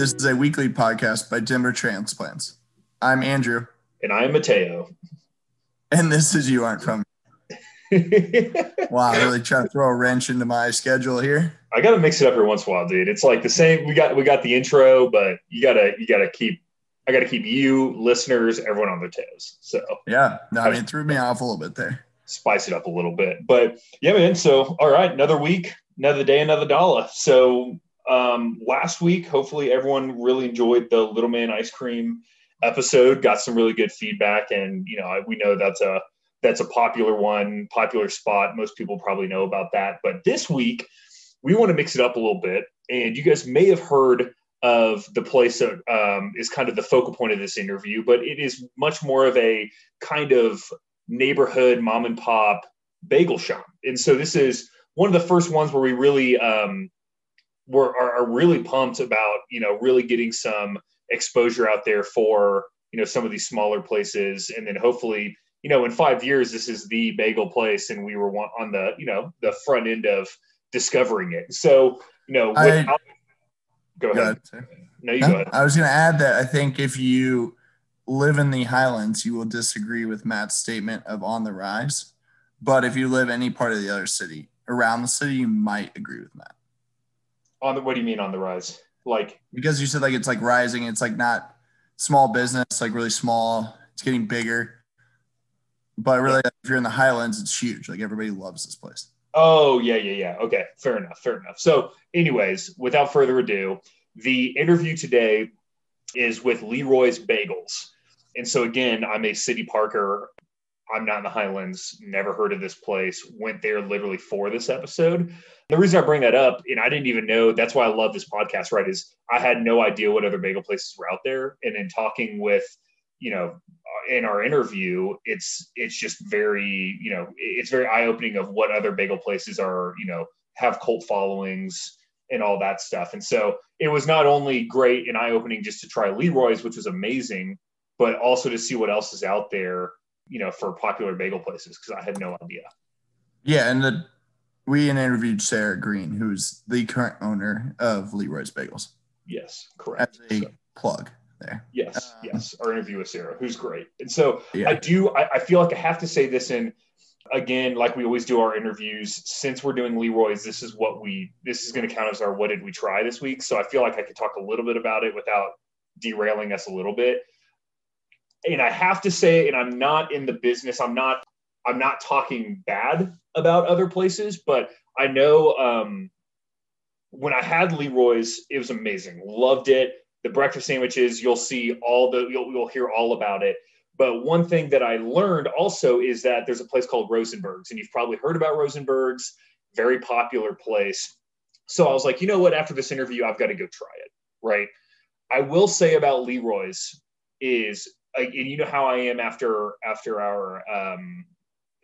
This is a weekly podcast by Timber Transplants. I'm Andrew, And I am Mateo. and this is You Aren't From. Wow, really trying to throw a wrench into my schedule here. I gotta mix it up every once in a while, dude. It's like the same. We got we got the intro, but you gotta you gotta keep. I gotta keep you, listeners, everyone on their toes. So Yeah, no, I mean, it threw me off a little bit there. spice it up a little bit. But yeah, man. So all right, another week, another day, another dollar. So um, last week, hopefully everyone really enjoyed the Little Man Ice Cream episode. Got some really good feedback, and you know we know that's a that's a popular one, popular spot. Most people probably know about that. But this week, we want to mix it up a little bit, and you guys may have heard of the place that um, is kind of the focal point of this interview, but it is much more of a kind of neighborhood mom and pop bagel shop. And so this is one of the first ones where we really um, were are, are really pumped about you know really getting some exposure out there for you know some of these smaller places, and then hopefully you know in five years this is the bagel place, and we were on the you know the front end of discovering it. So you know I- Go ahead. ahead. No, you No, go ahead. I was going to add that I think if you live in the Highlands, you will disagree with Matt's statement of on the rise. But if you live any part of the other city, around the city, you might agree with Matt. On the what do you mean on the rise? Like because you said like it's like rising it's like not small business like really small it's getting bigger but really if you're in the highlands it's huge like everybody loves this place Oh, yeah, yeah, yeah. Okay, fair enough, fair enough. So, anyways, without further ado, the interview today is with Leroy's Bagels. And so, again, I'm a city parker. I'm not in the Highlands, never heard of this place, went there literally for this episode. The reason I bring that up, and I didn't even know, that's why I love this podcast, right? Is I had no idea what other bagel places were out there. And in talking with, you know, uh, in our interview, it's it's just very you know it's very eye opening of what other bagel places are you know have cult followings and all that stuff. And so it was not only great and eye opening just to try Leroy's, which was amazing, but also to see what else is out there, you know, for popular bagel places because I had no idea. yeah and the we interviewed sarah green who's the current owner of leroy's bagels Yes, as correct. a So- plug there Yes, Um, yes. Our interview with Sarah, who's great. And so yeah I do, I, I feel like I have to say this in again, like we always do our interviews, since we're doing Leroy's, this is what we, this is going to count as our what did we try this week. So I feel like I could talk a little bit about it without derailing us a little bit. And I have to say, and I'm not in the business, I'm not, I'm not talking bad about other places, but I know um, when I had Leroy's, it was amazing. Loved it. The breakfast sandwiches, you'll see all the, you'll, you'll hear all about it. But one thing that I learned also is that there's a place called Rosenberg's, and you've probably heard about Rosenberg's, very popular place. So I was like, you know what? After this interview, I've got to go try it. Right. I will say about Leroy's is, like, and you know how I am after after our um,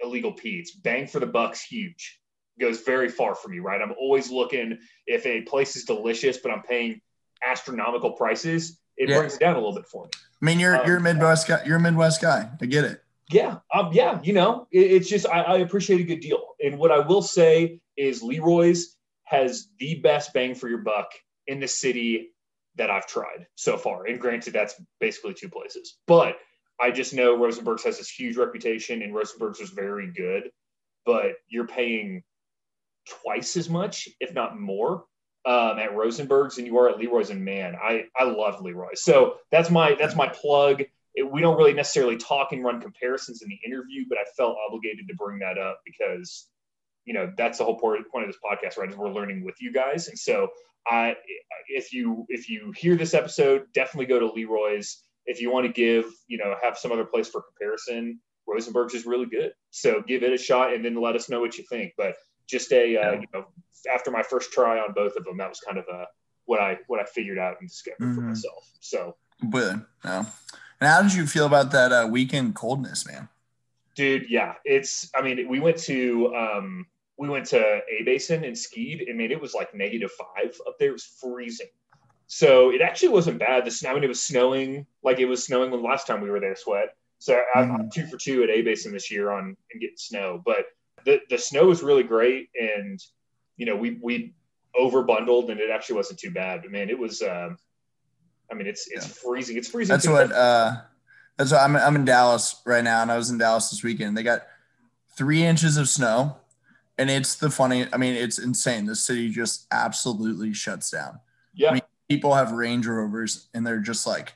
illegal Pete's. Bang for the buck's huge. Goes very far for me. Right. I'm always looking if a place is delicious, but I'm paying astronomical prices. It Yeah. brings it down a little bit for me. i mean you're um, you're a midwest guy you're a midwest guy i get it Yeah, um, yeah, you know, it, it's just I, I appreciate a good deal. And what I will say is Leroy's has the best bang for your buck in the city that I've tried so far. And granted, that's basically two places, but I just know Rosenberg's has this huge reputation, and Rosenberg's is very good. But you're paying twice as much, if not more, um, at Rosenberg's than you are at Leroy's. And man, I I love Leroy's. So that's my that's my plug it, we don't really necessarily talk and run comparisons in the interview, but I felt obligated to bring that up because, you know, that's the whole point of this podcast, right? Is we're learning with you guys, and so I, if you if you hear this episode, definitely go to Leroy's. If you want to give, you know, have some other place for comparison, Rosenberg's is really good. So give it a shot, and then let us know what you think. But just a, uh, you know, after my first try on both of them, that was kind of a what I what I figured out and discovered for Mhm. myself. So but no and how did you feel about that uh, weekend coldness man Dude, yeah, it's. I mean, we went to um, we went to A Basin and skied. I mean, it was like negative five up there. It was freezing. So it actually wasn't bad. The snow, I mean, it was snowing like it was snowing when last time we were there. Sweat. So I'm Mhm. two for two at A Basin this year on and getting snow. But the the snow was really great, and you know we we over bundled, and it actually wasn't too bad. But man, it was. Um, I mean, it's it's yeah. freezing. It's freezing. That's what. Uh, that's what I'm. I'm in Dallas right now, and I was in Dallas this weekend. They got three inches of snow, and it's the funny. I mean, it's insane. The city just absolutely shuts down. Yeah. I mean, people have Range Rovers, and they're just like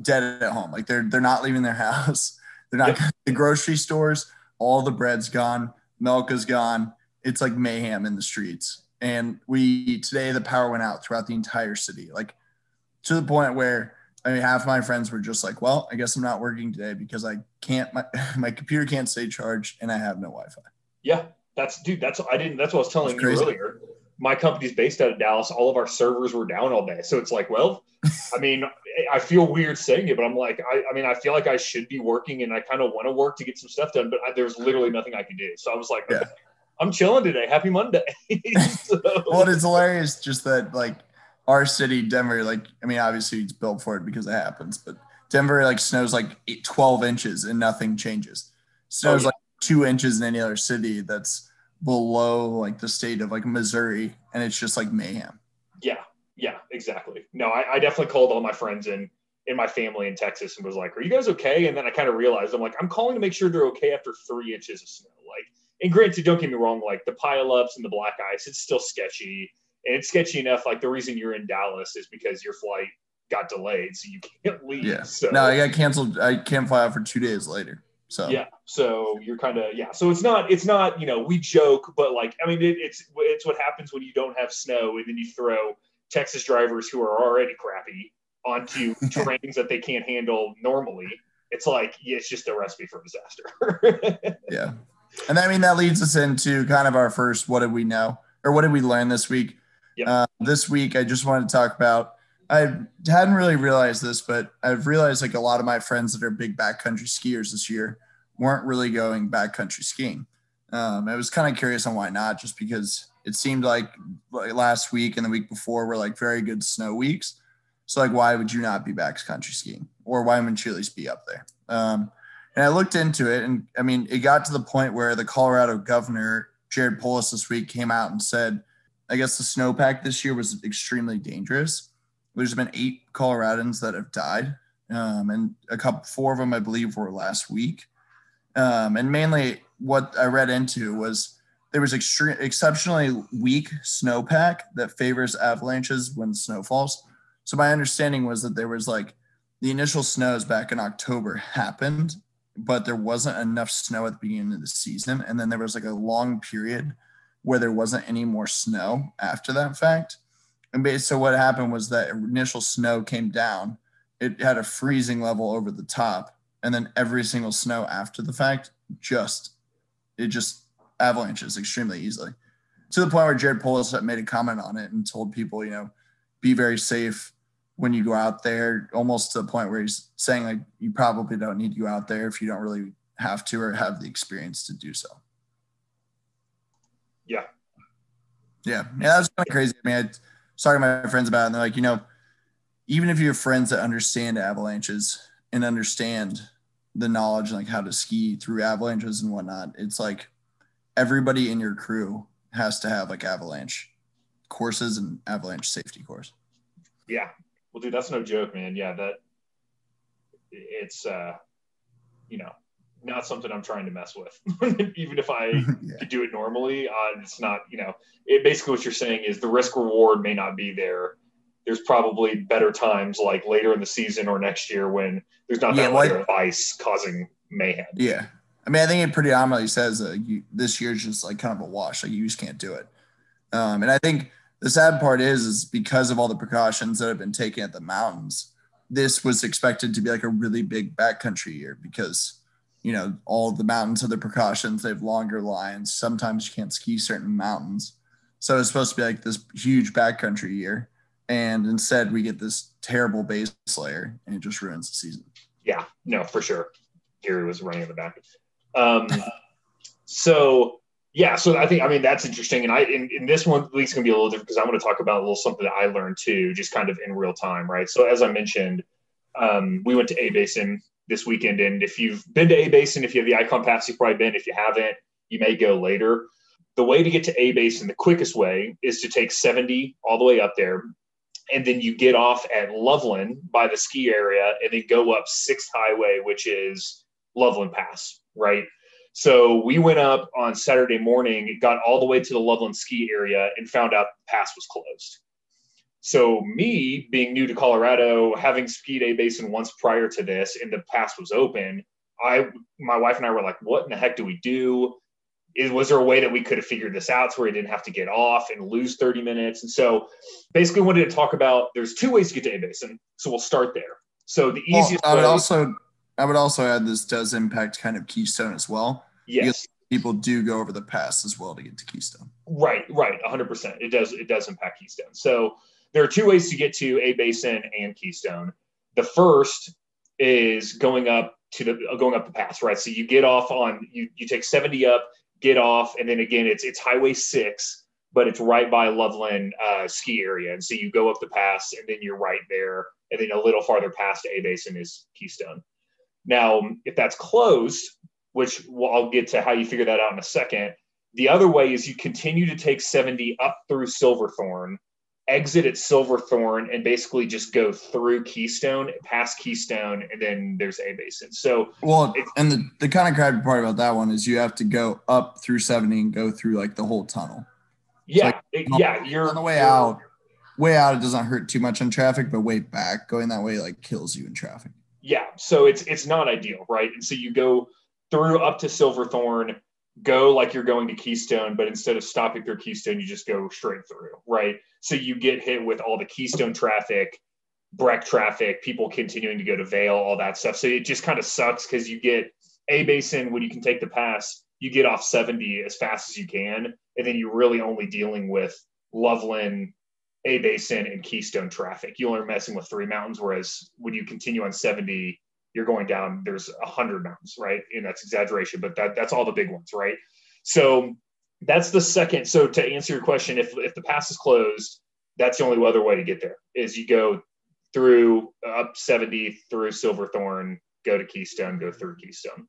dead at home. Like they're they're not leaving their house. They're not yep. the grocery stores. All the bread's gone. Milk is gone. It's like mayhem in the streets. And we today the power went out throughout the entire city. Like to the point where I mean half my friends were just like, well, I guess I'm not working today because I can't my, my computer can't stay charged and I have no Wi-Fi. Yeah. That's dude, that's I didn't that's what I was telling you earlier. My company's based out of Dallas. All of our servers were down all day. So it's like, well, I mean, I feel weird saying it, but I'm like, I, I mean, I feel like I should be working and I kind of want to work to get some stuff done, but I, there's literally nothing I can do. So I was like, yeah. I'm chilling today. Happy Monday. so. well, it's hilarious just that like our city, Denver, like, I mean, obviously it's built for it because it happens, but Denver like snows like eight, 12 inches and nothing changes. Oh, snows oh, yeah. like two inches in any other city that's below like the state of like Missouri and it's just like mayhem. Yeah. Yeah, exactly. No, I, I definitely called all my friends in in my family in Texas and was like, "Are you guys okay?" And then I kind of realized I'm like, I'm calling to make sure they're okay after three inches of snow. Like, and granted, don't get me wrong, like the pileups and the black ice, it's still sketchy, and it's sketchy enough. Like the reason you're in Dallas is because your flight got delayed, so you can't leave. Yeah. So no, I got canceled. I can't fly out for two days later. So yeah, so you're kind of yeah. So it's not it's not you know we joke, but like I mean it, it's it's what happens when you don't have snow and then you throw Texas drivers who are already crappy onto trains that they can't handle normally. It's like yeah, it's just a recipe for disaster. yeah. And I mean that leads us into kind of our first what did we know or what did we learn this week? Yep. Uh, this week I just wanted to talk about I hadn't really realized this, but I've realized like a lot of my friends that are big backcountry skiers this year weren't really going backcountry skiing. Um, I was kind of curious on why not, just because it seemed like last week and the week before were like very good snow weeks. So like, why would you not be backcountry skiing, or why wouldn't you at least be up there? Um, and I looked into it, and I mean, it got to the point where the Colorado governor Jared Polis this week came out and said, I guess the snowpack this year was extremely dangerous. There's been eight Coloradans that have died, um, and a couple, four of them, I believe, were last week. Um, and mainly, what I read into was there was extreme, exceptionally weak snowpack that favors avalanches when snow falls. So my understanding was that there was like the initial snows back in October happened, but there wasn't enough snow at the beginning of the season, and then there was like a long period where there wasn't any more snow after that fact. And so what happened was that initial snow came down, it had a freezing level over the top, and then every single snow after the fact just it just avalanches extremely easily to the point where Jared Polis made a comment on it and told people, you know, be very safe when you go out there, almost to the point where he's saying like you probably don't need to go out there if you don't really have to or have the experience to do so. Yeah. Yeah. Yeah, that's kind of crazy. I mean, was talking to my friends about it, and they're like, you know, even if you have friends that understand avalanches and understand the knowledge and like how to ski through avalanches and whatnot, it's like everybody in your crew has to have like avalanche courses and avalanche safety course. Yeah. Well, dude, that's no joke, man. Yeah, that it's uh, you know, not something I'm trying to mess with. Even if I yeah. could do it normally, uh, it's not. You know, it basically what you're saying is the risk reward may not be there. There's probably better times like later in the season or next year when there's not yeah, that much ice causing mayhem. Yeah, I mean, I think it predominantly says that you, this year's just like kind of a wash. Like you just can't do it. Um, and I think the sad part is, is because of all the precautions that have been taken at the mountains, this was expected to be like a really big backcountry year because, you know, all the mountains have the precautions. They have longer lines. Sometimes you can't ski certain mountains. So it's supposed to be like this huge backcountry year. And instead we get this terrible base layer and it just ruins the season. Yeah, no, for sure. Gary was running in the back. Um, so yeah, so I think I mean that's interesting, and I in, in this one at least gonna be a little different because I'm going to talk about a little something that I learned too, just kind of in real time, right? So as I mentioned, um, we went to A-Basin this weekend, and if you've been to A-Basin, if you have the Icon Pass, you've probably been. If you haven't, you may go later. the way to get to A Basin, the quickest way is to take 70 all the way up there. And then you get off at Loveland by the ski area and then go up Sixth Highway, which is Loveland Pass, right? So we went up on Saturday morning, got all the way to the Loveland ski area, and found out the pass was closed. So me being new to Colorado, having skied A Basin once prior to this, and the pass was open, I my wife and I were like, "What in the heck do we do?" Is, was there a way that we could have figured this out so we didn't have to get off and lose 30 minutes? And so basically wanted to talk about there's two ways to get to A Basin. So we'll start there. So the easiest well, I would way, also I would also add this does impact kind of Keystone as well. yes, People do go over the pass as well to get to Keystone. right, right, 100%. It does it does impact Keystone. So there are two ways to get to A Basin and Keystone. The first is going up to the going up the pass, right? So you get off on you you take 70 up, get off, and then again it's it's Highway six, but it's right by Loveland uh, ski area, and so you go up the pass, and then you're right there, and then a little farther past A Basin is Keystone. Now, if that's closed, which I'll get to how you figure that out in a second. The other way is you continue to take 70 up through Silverthorne, exit at Silverthorne, and basically just go through Keystone, past Keystone, and then there's A Basin. So Well, and the, the kind of crappy part about that one is you have to go up through 70 and go through like the whole tunnel. yeah, like- it- yeah, you're On the way out, way out, it doesn't hurt too much on traffic, but way back, going that way like kills you in traffic. yeah so it's it's not ideal right and so you go through up to silverthorne go like you're going to keystone but instead of stopping through keystone you just go straight through right so you get hit with all the keystone traffic breck traffic people continuing to go to vail all that stuff. So it just kind of sucks because you get a basin when you can take the pass you get off 70 as fast as you can and then you're really only dealing with loveland a basin and keystone traffic. You only are messing with three mountains whereas when you continue on 70 you're going down there's 100 mountains right? And that's exaggeration but that, that's all the big ones right? So that's the second so to answer your question if, if the pass is closed that's the only other way to get there is you go through up 70 through silverthorne go to keystone go through keystone.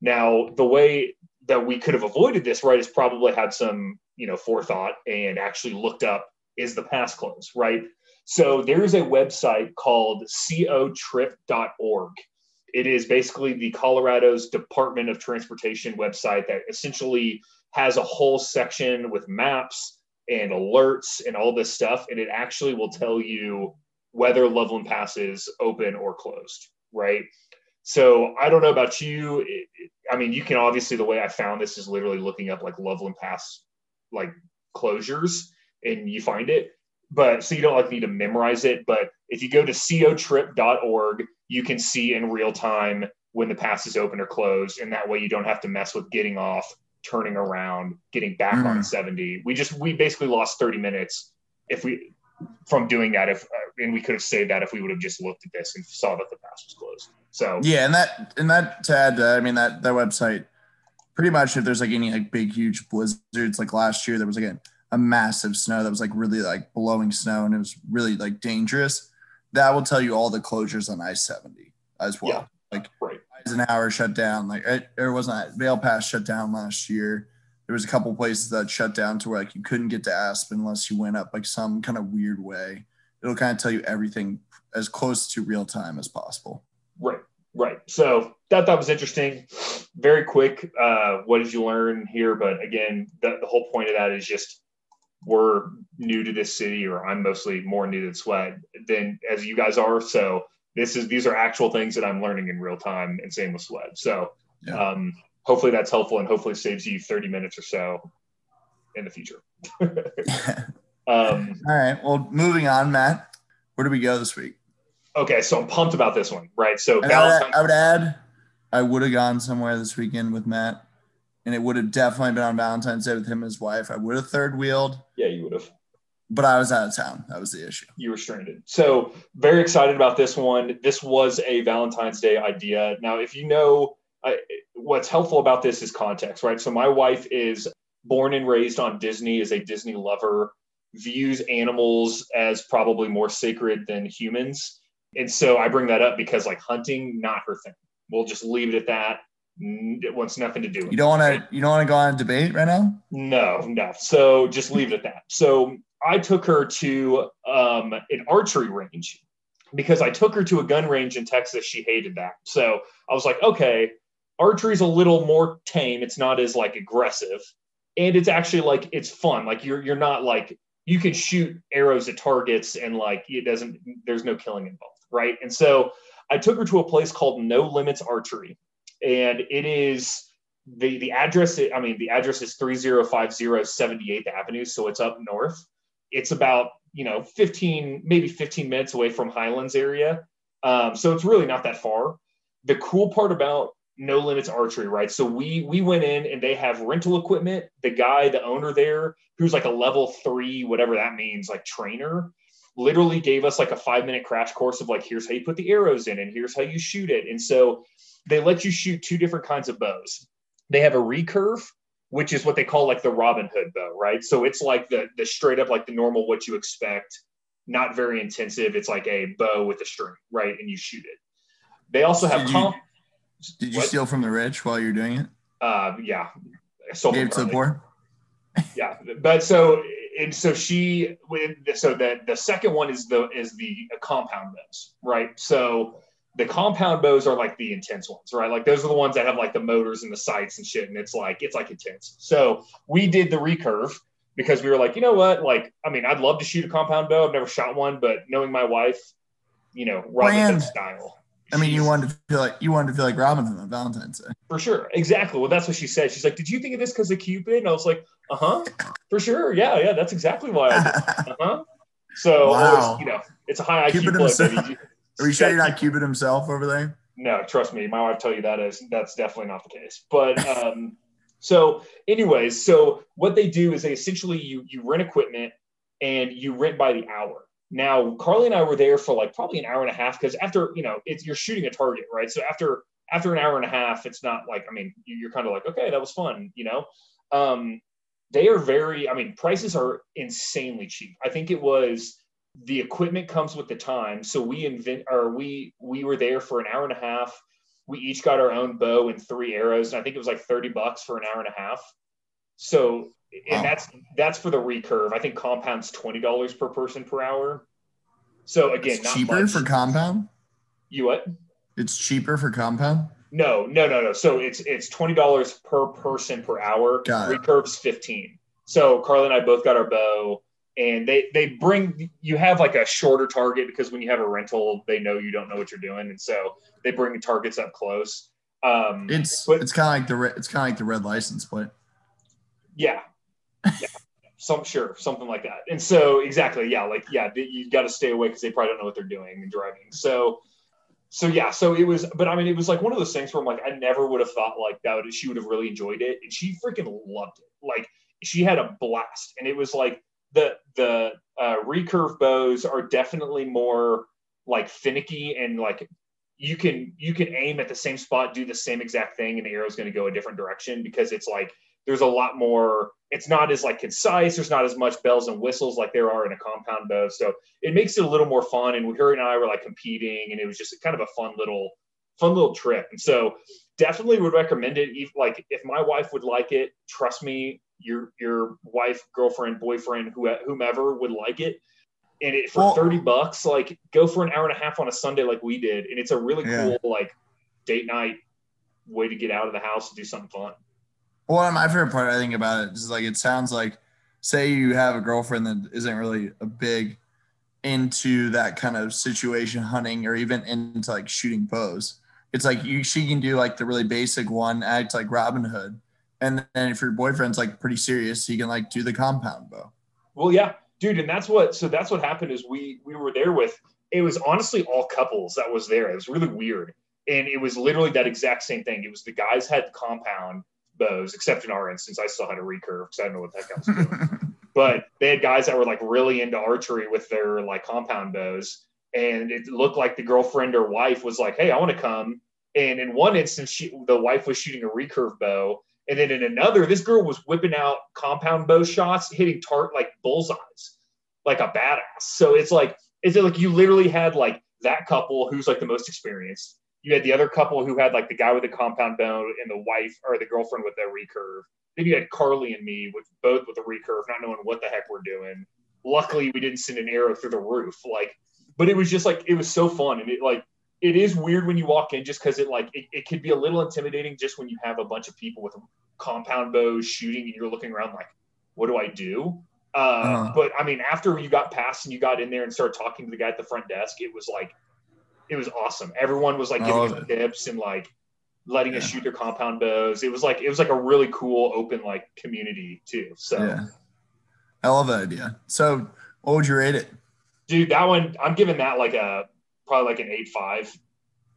Now the way that we could have avoided this right is probably had some you know forethought and actually looked up is the pass closed right? So there's a website called cotrip.org it is basically the Colorado's Department of Transportation website that essentially has a whole section with maps and alerts and all this stuff. And it actually will tell you whether Loveland Pass is open or closed, right? So I don't know about you. It, it, I mean, you can obviously, the way I found this is literally looking up like Loveland Pass, like closures, and you find it. But so you don't like need to memorize it. But if you go to cotrip.org, you can see in real time when the pass is open or closed. And that way you don't have to mess with getting off, turning around, getting back Mhm. on 70. We just, we basically lost 30 minutes if we, from doing that. If, uh, and we could have saved that if we would have just looked at this and saw that the pass was closed. So, Yeah, and that and that to add, to that, I mean that that website, pretty much if there's like any like big huge blizzards, like last year there was like a, a massive snow that was like really like blowing snow and it was really like dangerous. That will tell you all the closures on I seventy as well. Yeah. Like right. Eisenhower shut down. Like it, it wasn't Vail Pass shut down last year. There was a couple places that shut down to where like you couldn't get to Aspen unless you went up like some kind of weird way. It'll kind of tell you everything as close to real time as possible. Right, right. So that that was interesting. Very quick. Uh, what did you learn here? But again, the, the whole point of that is just we're new to this city, or I'm mostly more new to Sweat than as you guys are. So this is these are actual things that I'm learning in real time, and same with Sweat. So Yeah. um, hopefully that's helpful, and hopefully saves you 30 minutes or so in the future. um, All right. Well, moving on, Matt. Where do we go this week? okay, so I'm pumped about this one. Right. So I would, Valentine's. I would add, I would have gone somewhere this weekend with Matt, and it would have definitely been on Valentine's Day with him and his wife. I would have third wheeled, yeah, you would have. But I was out of town. That was the issue. you were stranded. So very excited about this one. This was a Valentine's Day idea. Now, if you know I, what's helpful about this is context, right? So my wife is born and raised on Disney, is a Disney lover, views animals as probably more sacred than humans. And so I bring that up because like hunting, not her thing. We'll just leave it at that. It wants nothing to do. You don't want to. You don't want to go on a debate right now. No, no. So just leave it at that. So I took her to um, an archery range because I took her to a gun range in Texas. She hated that. So I was like, okay, archery's a little more tame. It's not as like aggressive, and it's actually like it's fun. Like you're you're not like you can shoot arrows at targets and like it doesn't. There's no killing involved, right? And so I took her to a place called No Limits Archery, and it is the the address. I mean, the address is three zero five zero seventy eighth Avenue, so it's up north. It's about you know 15 maybe 15 minutes away from Highlands area, um, so it's really not that far. The cool part about No Limits Archery, right? So we we went in and they have rental equipment. The guy, the owner there, who's like a level three, whatever that means, like trainer, literally gave us like a five minute crash course of like here's how you put the arrows in and here's how you shoot it. And so they let you shoot two different kinds of bows. They have a recurve which is what they call like the Robin Hood bow, right? So it's like the the straight up like the normal what you expect, not very intensive. It's like a bow with a string, right? And you shoot it. They also have did comp. You, did you steal from the rich while you're doing it? Uh, yeah. So Gave to the poor. yeah, but so and so she with so that the second one is the is the compound bows, right? So the compound bows are like the intense ones, right? Like those are the ones that have like the motors and the sights and shit, and it's like it's like intense. So we did the recurve because we were like, you know what? Like, I mean, I'd love to shoot a compound bow. I've never shot one, but knowing my wife, you know, Robin style. I mean, you wanted to feel like you wanted to feel like Robin Hood on Valentine's Day. For sure, exactly. Well, that's what she said. She's like, "Did you think of this because of Cupid?" And I was like, "Uh huh, for sure, yeah, yeah, that's exactly why." uh huh. So, wow. always, you know, it's a high IQ plug, are you sure you're not Cupid himself over there? No, trust me. My wife tell you that is that's definitely not the case. But um, so, anyways, so what they do is they essentially you you rent equipment and you rent by the hour. Now, Carly and I were there for like probably an hour and a half because after you know it's you're shooting a target, right? So after after an hour and a half, it's not like I mean you're kind of like okay that was fun, you know. Um, they are very I mean prices are insanely cheap. I think it was the equipment comes with the time. So we invent or we we were there for an hour and a half. We each got our own bow and three arrows, and I think it was like 30 bucks for an hour and a half. So and wow. that's that's for the recurve. I think compound's twenty dollars per person per hour. So again, it's cheaper much. for compound. You what? It's cheaper for compound. No, no, no, no. So it's it's twenty dollars per person per hour. Got Recurve's fifteen. So Carly and I both got our bow and they they bring you have like a shorter target because when you have a rental they know you don't know what you're doing and so they bring the targets up close. Um it's but, it's kind of like the it's kind of like the red license plate. Yeah. Yeah. Some sure something like that. And so exactly yeah like yeah you got to stay away because they probably don't know what they're doing and driving. So so yeah so it was but i mean it was like one of those things where i'm like i never would have thought like that would, she would have really enjoyed it and she freaking loved it. Like she had a blast and it was like the the uh, recurve bows are definitely more like finicky and like you can you can aim at the same spot, do the same exact thing, and the arrow is going to go a different direction because it's like there's a lot more. It's not as like concise. There's not as much bells and whistles like there are in a compound bow. So it makes it a little more fun. And her and I were like competing, and it was just kind of a fun little fun little trip. And so definitely would recommend it. If, like if my wife would like it, trust me, your your wife, girlfriend, boyfriend, whomever would like it. And it, for well, 30 bucks, like go for an hour and a half on a Sunday like we did. And it's a really yeah. cool like date night way to get out of the house and do something fun. Well, my favorite part I think about it is like it sounds like say you have a girlfriend that isn't really a big into that kind of situation hunting or even into like shooting bows. It's like you she can do like the really basic one, act like Robin Hood and then if your boyfriend's like pretty serious, he can like do the compound bow. Well, yeah, dude, and that's what. So that's what happened is we we were there with. It was honestly all couples that was there. It was really weird, and it was literally that exact same thing. It was the guys had compound bows, except in our instance, I still had a recurve because I don't know what that was doing. but they had guys that were like really into archery with their like compound bows, and it looked like the girlfriend or wife was like, "Hey, I want to come." And in one instance, she, the wife was shooting a recurve bow, and then in another, this girl was whipping out compound bow shots, hitting tart like bullseyes, like a badass. So it's like, is it like you literally had like that couple who's like the most experienced? You had the other couple who had like the guy with the compound bow and the wife or the girlfriend with the recurve. Then you had Carly and me with both with a recurve, not knowing what the heck we're doing. Luckily, we didn't send an arrow through the roof. Like, but it was just like it was so fun, and it like it is weird when you walk in just because it like it, it could be a little intimidating just when you have a bunch of people with compound bows shooting and you're looking around like, what do I do? Uh, uh-huh. But I mean, after you got past and you got in there and started talking to the guy at the front desk, it was like, it was awesome. Everyone was like giving us tips and like letting yeah. us shoot their compound bows. It was like it was like a really cool open like community too. So yeah. I love that idea. So what would you rate it? Dude, that one I'm giving that like a probably like an eight five.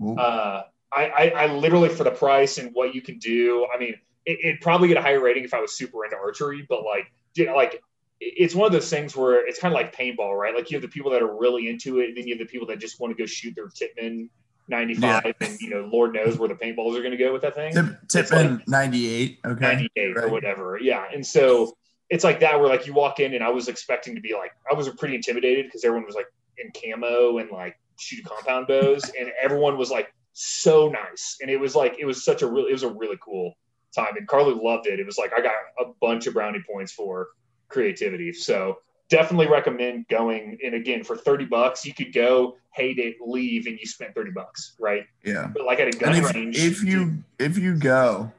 Uh, I, I, I literally for the price and what you can do. I mean, it, would probably get a higher rating if I was super into archery, but like, like it's one of those things where it's kind of like paintball, right? Like you have the people that are really into it, and then you have the people that just want to go shoot their Tippmann 95, yeah. and you know, Lord knows where the paintballs are going to go with that thing. Tip, like 98, okay, 98 right. or whatever, yeah. And so it's like that where like you walk in, and I was expecting to be like, I was pretty intimidated because everyone was like in camo and like shoot compound bows, and everyone was like so nice, and it was like it was such a really it was a really cool time, and Carly loved it. It was like I got a bunch of brownie points for creativity. So definitely recommend going. And again, for 30 bucks, you could go, hate it, leave, and you spent 30 bucks, right? Yeah. But like at a gun if, range. If you if you go,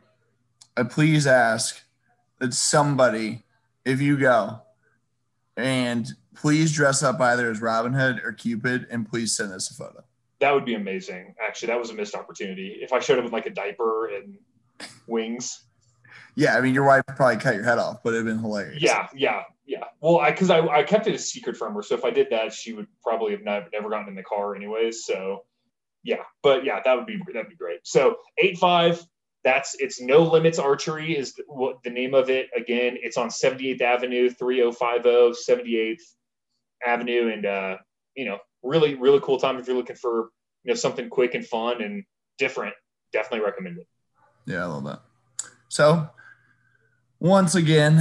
uh, please ask that somebody, if you go, and please dress up either as Robin Hood or Cupid, and please send us a photo. That would be amazing. Actually, that was a missed opportunity. If I showed up with like a diaper and wings. Yeah, I mean, your wife probably cut your head off, but it'd been hilarious. Yeah, yeah, yeah. Well, I because I, I kept it a secret from her, so if I did that, she would probably have not, never gotten in the car anyways. So, yeah, but yeah, that would be that'd be great. So eight five. That's it's no limits archery is what the name of it. Again, it's on 78th Avenue, 3050 78th Avenue, and uh, you know, really really cool time if you're looking for you know something quick and fun and different. Definitely recommend it. Yeah, I love that. So once again,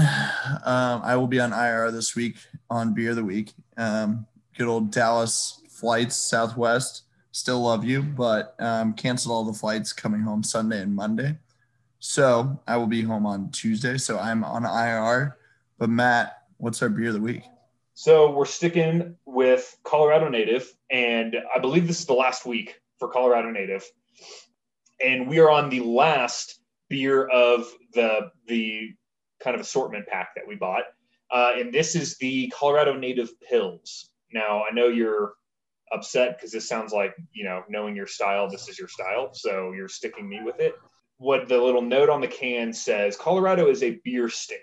um, I will be on IR this week on Beer of the Week. Um, good old Dallas flights, Southwest. Still love you, but um, canceled all the flights coming home Sunday and Monday. So I will be home on Tuesday. So I'm on IR. But Matt, what's our beer of the week? So we're sticking with Colorado Native, and I believe this is the last week for Colorado Native, and we are on the last beer of the the kind of assortment pack that we bought. Uh, and this is the Colorado Native Pils. Now, I know you're upset because this sounds like, you know, knowing your style, this is your style. So you're sticking me with it. What the little note on the can says Colorado is a beer state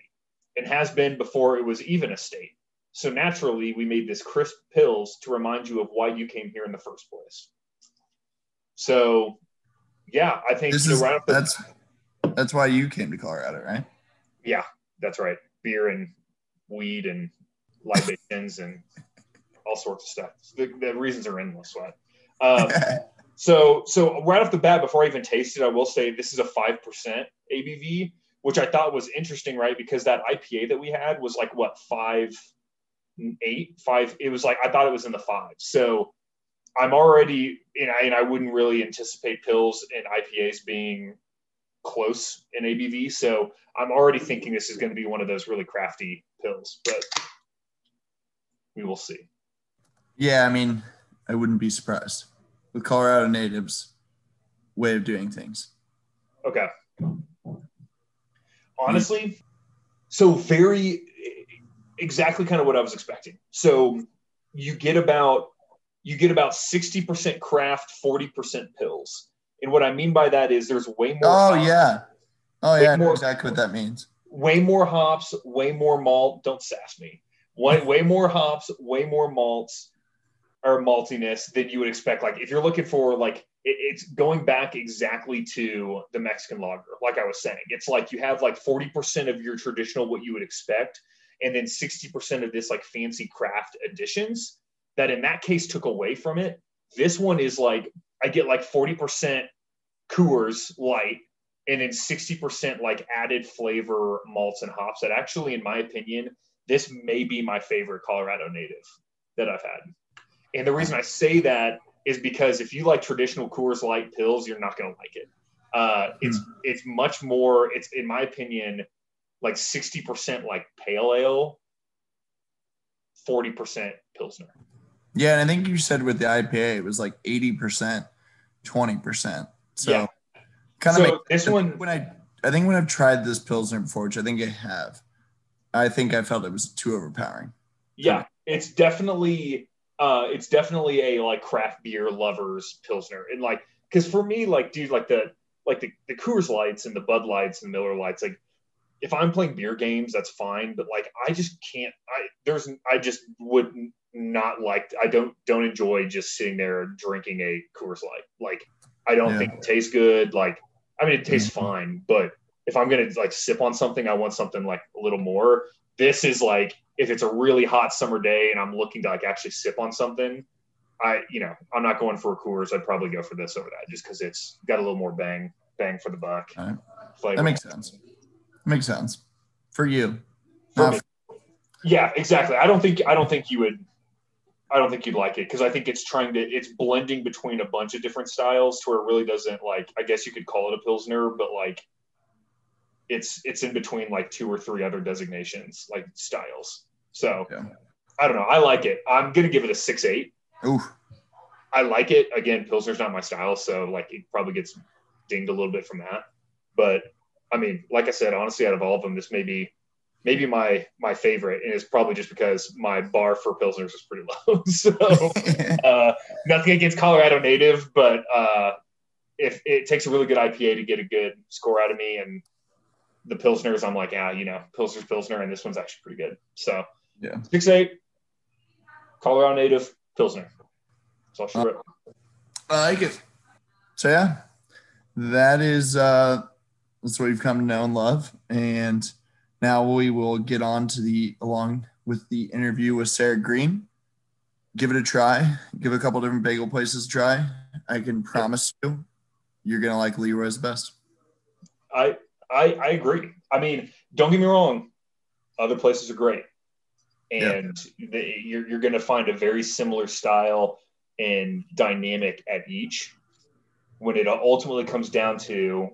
and has been before it was even a state. So naturally, we made this crisp pils to remind you of why you came here in the first place. So, yeah, I think this is, right that's that's why you came to Colorado, right? Yeah, that's right. Beer and weed and libations and all sorts of stuff. The, the reasons are endless. What? Um, so, so right off the bat, before I even taste it, I will say this is a five percent ABV, which I thought was interesting, right? Because that IPA that we had was like what five, eight, five. It was like I thought it was in the five. So I'm already, and I, and I wouldn't really anticipate pils and IPAs being close in ABV. So I'm already thinking this is going to be one of those really crafty pils, but we will see. Yeah, I mean, I wouldn't be surprised with Colorado natives' way of doing things. Okay. Honestly, so very exactly kind of what I was expecting. So you get about you get about 60% craft, 40% Pils. And what I mean by that is there's way more. Oh hops, yeah. Oh yeah, I know more, exactly what that means. Way more hops, way more malt. Don't sass me. Way, way more hops, way more malts or maltiness than you would expect. Like if you're looking for like it, it's going back exactly to the Mexican lager. Like I was saying, it's like you have like 40% of your traditional what you would expect, and then 60% of this like fancy craft additions that in that case took away from it. This one is like I get like 40% Coors light and then 60% like added flavor malts and hops that actually, in my opinion, this may be my favorite Colorado native that I've had. And the reason I say that is because if you like traditional Coors Light pils, you're not going to like it. Uh, it's mm. it's much more. It's in my opinion, like sixty percent like pale ale, forty percent pilsner. Yeah, and I think you said with the IPA it was like eighty percent, twenty percent. So yeah. kind of so this one when I I think when I've tried this pilsner before, which I think I have, I think I felt it was too overpowering. Yeah, it's definitely uh it's definitely a like craft beer lovers pilsner. And like cuz for me like dude like the like the, the Coors Lights and the Bud Lights and the Miller Lights like if I'm playing beer games that's fine, but like I just can't I there's I just would not like I don't don't enjoy just sitting there drinking a Coors Light. Like I don't yeah. think it tastes good. Like I mean it tastes mm-hmm. fine, but if I'm gonna like sip on something, I want something like a little more. This is like if it's a really hot summer day and I'm looking to like actually sip on something, I you know I'm not going for a Coors. I'd probably go for this over that just because it's got a little more bang bang for the buck. Right. That makes sense. Makes sense for you. For yeah, exactly. I don't think I don't think you would. I don't think you'd like it because I think it's trying to it's blending between a bunch of different styles to where it really doesn't like I guess you could call it a pilsner, but like it's it's in between like two or three other designations like styles. So yeah. I don't know. I like it. I'm gonna give it a six eight. Ooh. I like it. Again, Pilsner's not my style, so like it probably gets dinged a little bit from that. But I mean, like I said, honestly, out of all of them, this may be maybe my my favorite, and it's probably just because my bar for pilsners is pretty low. so uh, nothing against Colorado native, but uh, if it takes a really good IPA to get a good score out of me, and the pilsners, I'm like, yeah, you know, pilsner's pilsner, and this one's actually pretty good. So yeah, six eight, Colorado native pilsner. So I'll uh, I like it. So yeah, that is uh that's what we've come to know and love. And now we will get on to the along with the interview with Sarah Green. Give it a try. Give a couple different bagel places a try. I can promise you, you're gonna like Leroy's best. I I, I agree. I mean, don't get me wrong. Other places are great, and yeah. the, you're you're gonna find a very similar style and dynamic at each. When it ultimately comes down to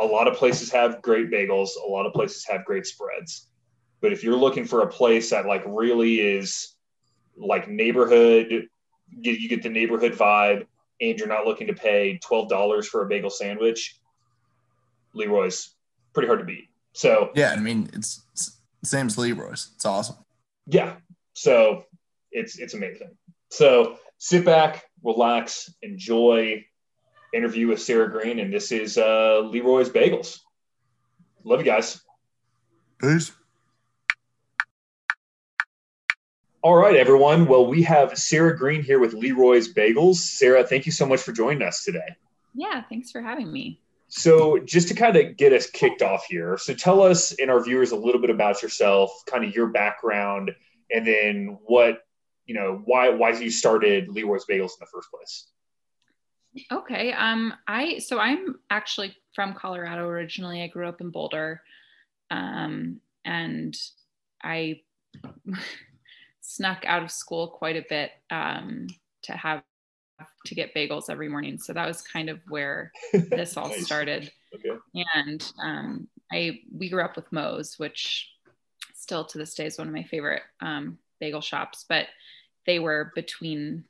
a lot of places have great bagels, a lot of places have great spreads. But if you're looking for a place that like really is like neighborhood, you, get the neighborhood vibe, and you're not looking to pay twelve dollars for a bagel sandwich, Leroy's pretty hard to beat. So yeah, I mean it's, it's same as Leroy's. It's awesome. Yeah, so it's it's amazing. So sit back, relax, enjoy interview with Sarah Green, and this is uh, Leroy's Bagels. Love you guys. Peace. All right, everyone. Well, we have Sarah Green here with Leroy's Bagels. Sarah, thank you so much for joining us today. Yeah, thanks for having me. So, just to kind of get us kicked off here, so tell us and our viewers a little bit about yourself, kind of your background, and then what you know, why why you started Leroy's Bagels in the first place. Okay. Um, I so I'm actually from Colorado originally. I grew up in Boulder, um, and I snuck out of school quite a bit um, to have to get bagels every morning. So that was kind of where this all started. Okay. And um, I we grew up with Moe's, which still to this day is one of my favorite um, bagel shops. But they were between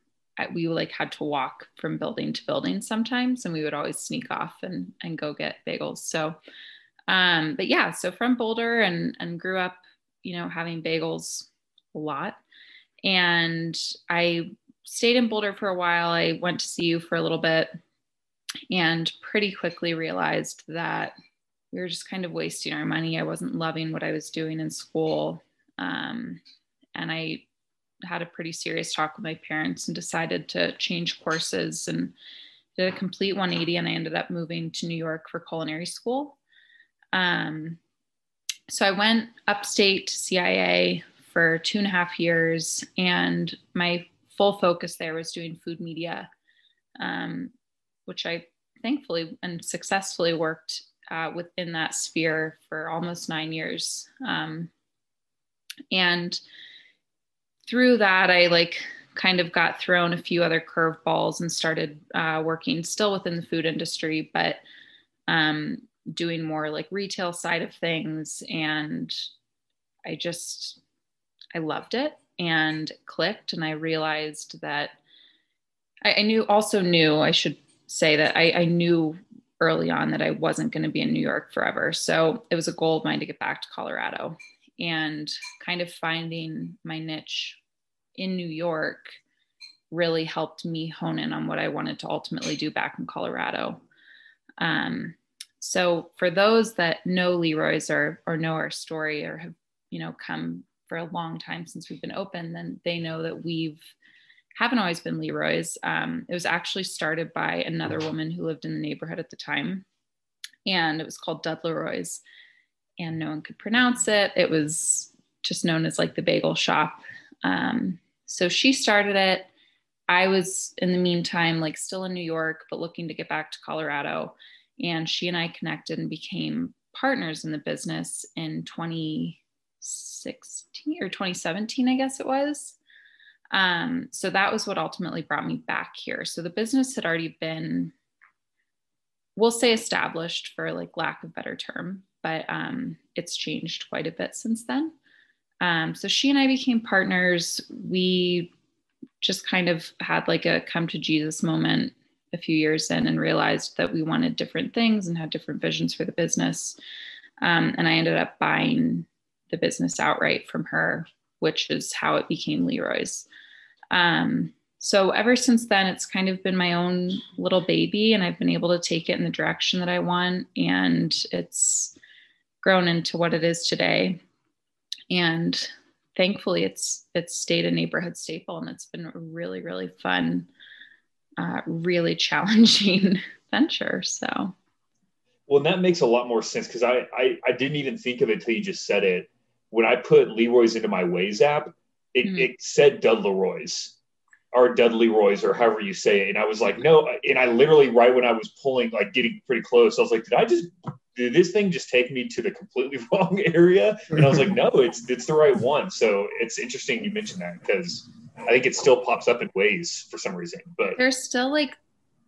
we like had to walk from building to building sometimes and we would always sneak off and and go get bagels. So um but yeah so from boulder and and grew up you know having bagels a lot. And i stayed in boulder for a while. I went to CU for a little bit and pretty quickly realized that we were just kind of wasting our money. I wasn't loving what i was doing in school. Um, and i had a pretty serious talk with my parents and decided to change courses and did a complete 180 and I ended up moving to New York for culinary school. Um, so I went upstate to CIA for two and a half years and my full focus there was doing food media, um, which I thankfully and successfully worked uh, within that sphere for almost nine years. Um, and through that, I like kind of got thrown a few other curveballs and started uh, working still within the food industry, but um, doing more like retail side of things. And I just, I loved it and clicked. And I realized that I, I knew, also knew, I should say that I, I knew early on that I wasn't going to be in New York forever. So it was a goal of mine to get back to Colorado and kind of finding my niche in New York really helped me hone in on what I wanted to ultimately do back in Colorado. Um, so for those that know Leroy's or or know our story or have you know come for a long time since we've been open, then they know that we've haven't always been Leroy's. Um, it was actually started by another woman who lived in the neighborhood at the time, and it was called Dud Leroy's, and no one could pronounce it. It was just known as like the bagel shop. Um, so she started it. I was in the meantime like still in New York, but looking to get back to Colorado, and she and I connected and became partners in the business in 2016 or 2017, I guess it was. Um, so that was what ultimately brought me back here. So the business had already been, we'll say established for like lack of better term, but um, it's changed quite a bit since then. Um, so she and I became partners. We just kind of had like a come to Jesus moment a few years in and realized that we wanted different things and had different visions for the business. Um, and I ended up buying the business outright from her, which is how it became Leroy's. Um, so ever since then, it's kind of been my own little baby, and I've been able to take it in the direction that I want, and it's grown into what it is today. And thankfully, it's it's stayed a neighborhood staple, and it's been a really really fun, uh, really challenging venture. So. Well, that makes a lot more sense because I, I I didn't even think of it until you just said it. When I put Leroy's into my Waze app, it, mm-hmm. it said Dudley Roy's or Dudley Roy's or however you say it. And I was like, no. And I literally, right when I was pulling, like getting pretty close, I was like, did I just, did this thing just take me to the completely wrong area? And I was like, no, it's, it's the right one. So it's interesting you mentioned that because I think it still pops up in Waze for some reason, but there's still like,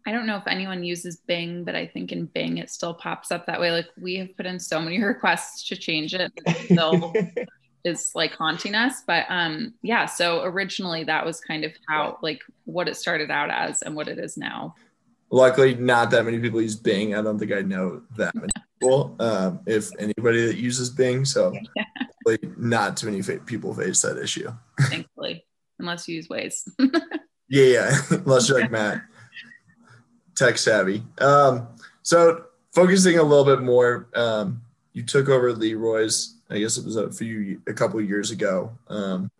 I don't know if anyone uses Bing, but I think in Bing it still pops up that way. Like we have put in so many requests to change it. Still is like haunting us but um yeah so originally that was kind of how like what it started out as and what it is now luckily not that many people use bing i don't think i know that many people um, if anybody that uses bing so yeah. not too many people face that issue thankfully unless you use Waze yeah yeah unless you're like matt tech savvy um so focusing a little bit more um you took over leroy's I guess it was a few a couple years ago, um,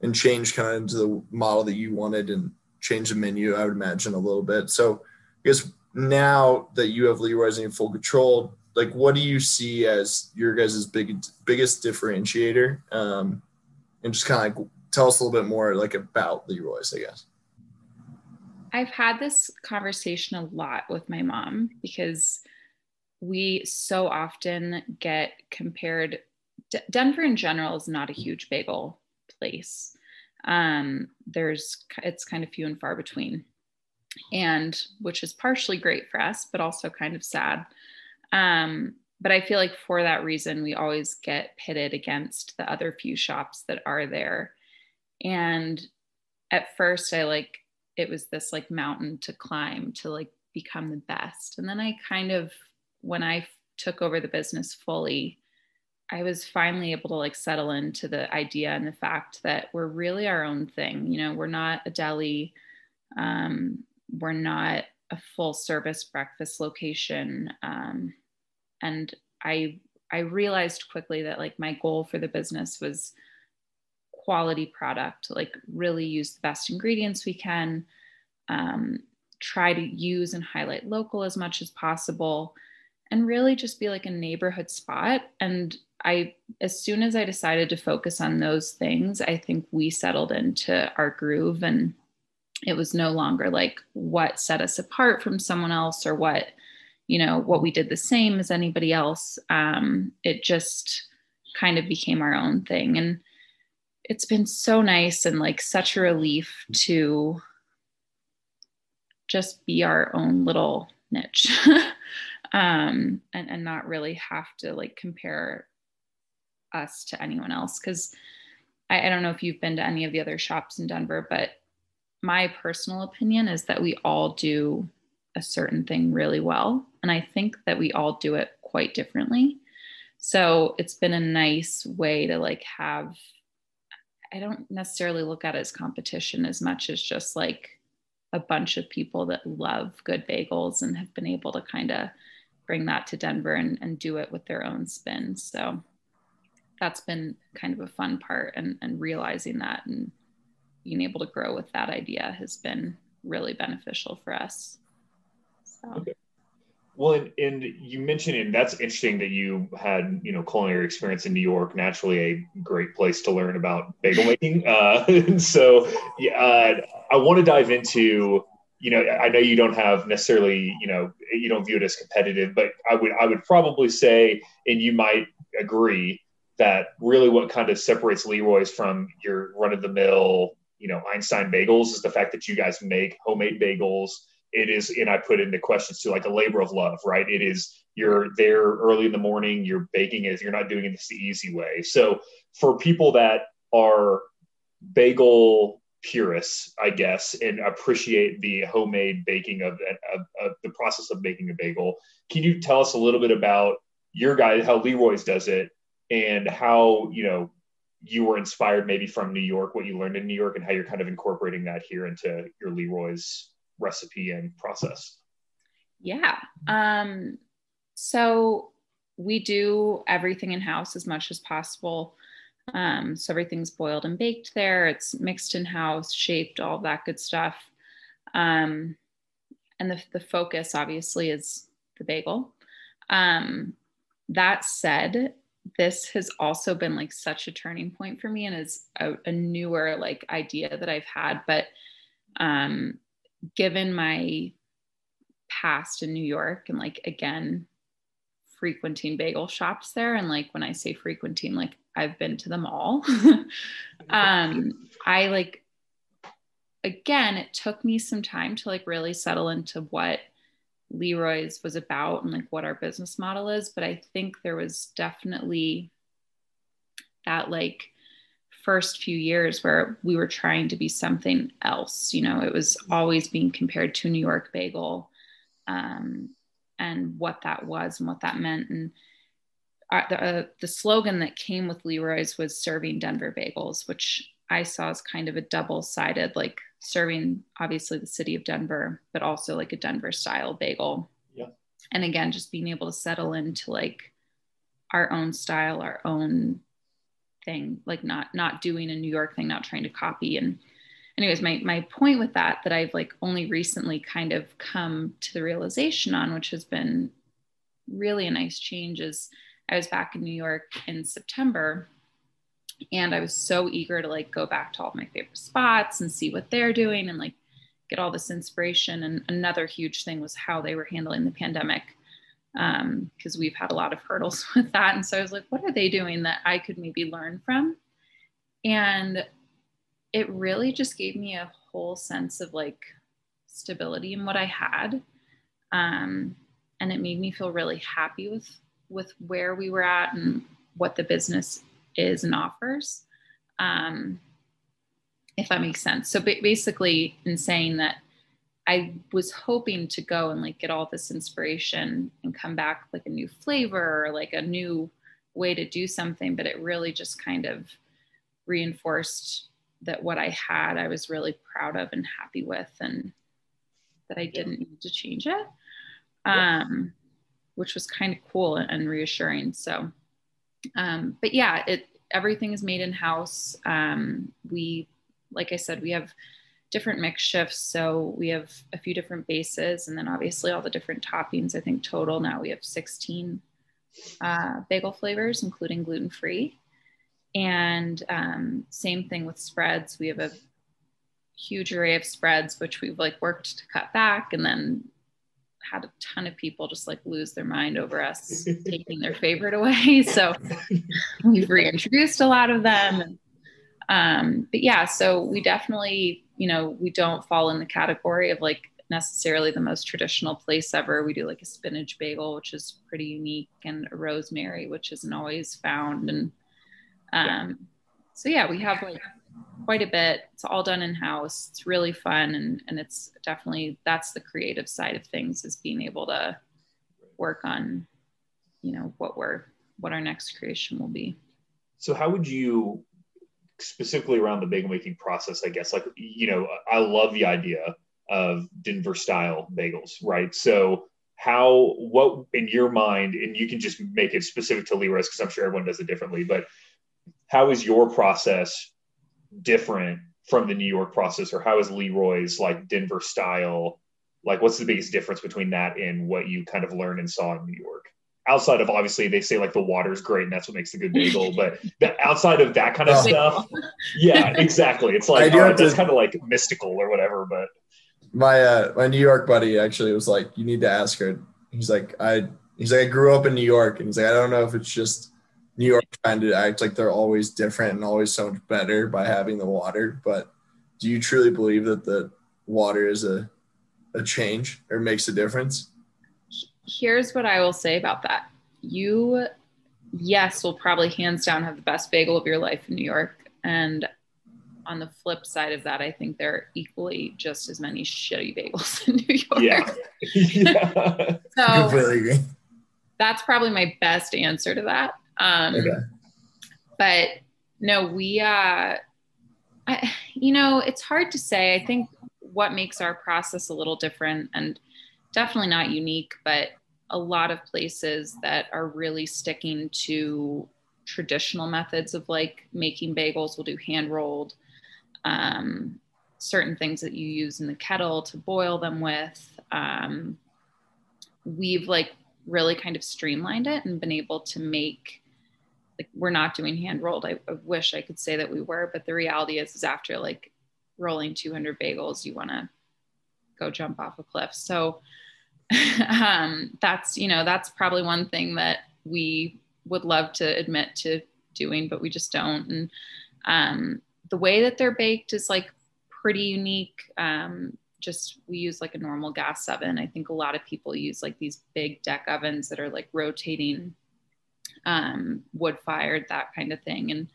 and changed kind of into the model that you wanted and changed the menu. I would imagine a little bit. So I guess now that you have Leroy's in full control, like what do you see as your guys' big biggest differentiator? Um, and just kind of like tell us a little bit more like about Leroy's, I guess. I've had this conversation a lot with my mom because we so often get compared D- Denver in general is not a huge bagel place. Um, there's it's kind of few and far between, and which is partially great for us, but also kind of sad. Um, but I feel like for that reason, we always get pitted against the other few shops that are there. And at first, I like it was this like mountain to climb to like become the best. And then I kind of, when I took over the business fully, I was finally able to like settle into the idea and the fact that we're really our own thing. You know, we're not a deli, um, we're not a full service breakfast location. Um, and I I realized quickly that like my goal for the business was quality product, like really use the best ingredients we can, um, try to use and highlight local as much as possible, and really just be like a neighborhood spot. And I, as soon as I decided to focus on those things, I think we settled into our groove and it was no longer like what set us apart from someone else or what, you know, what we did the same as anybody else. Um, it just kind of became our own thing. And it's been so nice and like such a relief to just be our own little niche um, and, and not really have to like compare us to anyone else because I, I don't know if you've been to any of the other shops in denver but my personal opinion is that we all do a certain thing really well and i think that we all do it quite differently so it's been a nice way to like have i don't necessarily look at it as competition as much as just like a bunch of people that love good bagels and have been able to kind of bring that to denver and, and do it with their own spin so that's been kind of a fun part and, and realizing that and being able to grow with that idea has been really beneficial for us. So. Okay. Well, and, and, you mentioned, and that's interesting that you had, you know, culinary experience in New York, naturally a great place to learn about bagel making. Uh, so, yeah, uh, I want to dive into, you know, I know you don't have necessarily, you know, you don't view it as competitive, but I would, I would probably say, and you might agree that really what kind of separates Leroy's from your run of the mill, you know, Einstein bagels is the fact that you guys make homemade bagels. It is, and I put in the questions to like a labor of love, right? It is you're there early in the morning, you're baking it, you're not doing it the easy way. So for people that are bagel purists, I guess, and appreciate the homemade baking of, of, of, the process of making a bagel. Can you tell us a little bit about your guys, how Leroy's does it, and how you know you were inspired maybe from New York, what you learned in New York, and how you're kind of incorporating that here into your Leroy's recipe and process. Yeah. Um, so we do everything in house as much as possible. Um, so everything's boiled and baked there. It's mixed in house, shaped, all that good stuff. Um, and the, the focus obviously is the bagel. Um, that said, this has also been like such a turning point for me and is a, a newer like idea that I've had. But um, given my past in New York and like again frequenting bagel shops there and like when I say frequenting like I've been to them all um I like again it took me some time to like really settle into what Leroy's was about and like what our business model is. But I think there was definitely that like first few years where we were trying to be something else. You know, it was always being compared to New York Bagel um, and what that was and what that meant. And uh, the, uh, the slogan that came with Leroy's was serving Denver bagels, which I saw as kind of a double sided, like serving obviously the city of Denver, but also like a Denver style bagel. Yeah. And again, just being able to settle into like our own style, our own thing, like not not doing a New York thing, not trying to copy. And anyways, my my point with that that I've like only recently kind of come to the realization on, which has been really a nice change, is I was back in New York in September and i was so eager to like go back to all my favorite spots and see what they're doing and like get all this inspiration and another huge thing was how they were handling the pandemic because um, we've had a lot of hurdles with that and so i was like what are they doing that i could maybe learn from and it really just gave me a whole sense of like stability in what i had um, and it made me feel really happy with with where we were at and what the business is and offers. Um, if that makes sense. So basically, in saying that, I was hoping to go and like get all this inspiration and come back like a new flavor or like a new way to do something, but it really just kind of reinforced that what I had, I was really proud of and happy with, and that I didn't need to change it, um, which was kind of cool and reassuring. So um, but yeah, it everything is made in house. Um, we, like I said, we have different mix shifts. So we have a few different bases, and then obviously all the different toppings. I think total now we have 16 uh, bagel flavors, including gluten free. And um, same thing with spreads. We have a huge array of spreads, which we've like worked to cut back, and then had a ton of people just like lose their mind over us taking their favorite away. So we've reintroduced a lot of them. Um, but yeah, so we definitely, you know, we don't fall in the category of like necessarily the most traditional place ever. We do like a spinach bagel, which is pretty unique, and a rosemary, which isn't always found. And um, so yeah, we have like quite a bit. It's all done in house. It's really fun, and and it's definitely that's the creative side of things is being able to work on, you know, what we're what our next creation will be. So how would you specifically around the bagel making process? I guess like you know, I love the idea of Denver style bagels, right? So how what in your mind, and you can just make it specific to Leroy's because I'm sure everyone does it differently, but how is your process different from the New York process, or how is Leroy's like Denver style? Like, what's the biggest difference between that and what you kind of learned and saw in New York? Outside of obviously, they say like the water's great and that's what makes the good bagel, but the, outside of that kind of oh. stuff, yeah, exactly. It's like right, that's kind of like mystical or whatever. But my uh, my New York buddy actually was like, you need to ask her. He's like, I he's like, I grew up in New York, and he's like, I don't know if it's just New York trying to act like they're always different and always so much better by having the water. But do you truly believe that the water is a, a change or makes a difference? Here's what I will say about that. You, yes, will probably hands down have the best bagel of your life in New York. And on the flip side of that, I think there are equally just as many shitty bagels in New York. Yeah. yeah. so Completely. That's probably my best answer to that. Um, okay. But no, we, uh, I, you know, it's hard to say. I think what makes our process a little different and definitely not unique, but a lot of places that are really sticking to traditional methods of like making bagels will do hand rolled um, certain things that you use in the kettle to boil them with um, we've like really kind of streamlined it and been able to make like we're not doing hand rolled. I, I, wish I could say that we were, but the reality is, is after like rolling 200 bagels, you want to go jump off a cliff. So um, that's you know that's probably one thing that we would love to admit to doing, but we just don't. And um, the way that they're baked is like pretty unique. Um, just we use like a normal gas oven. I think a lot of people use like these big deck ovens that are like rotating um, wood fired, that kind of thing. And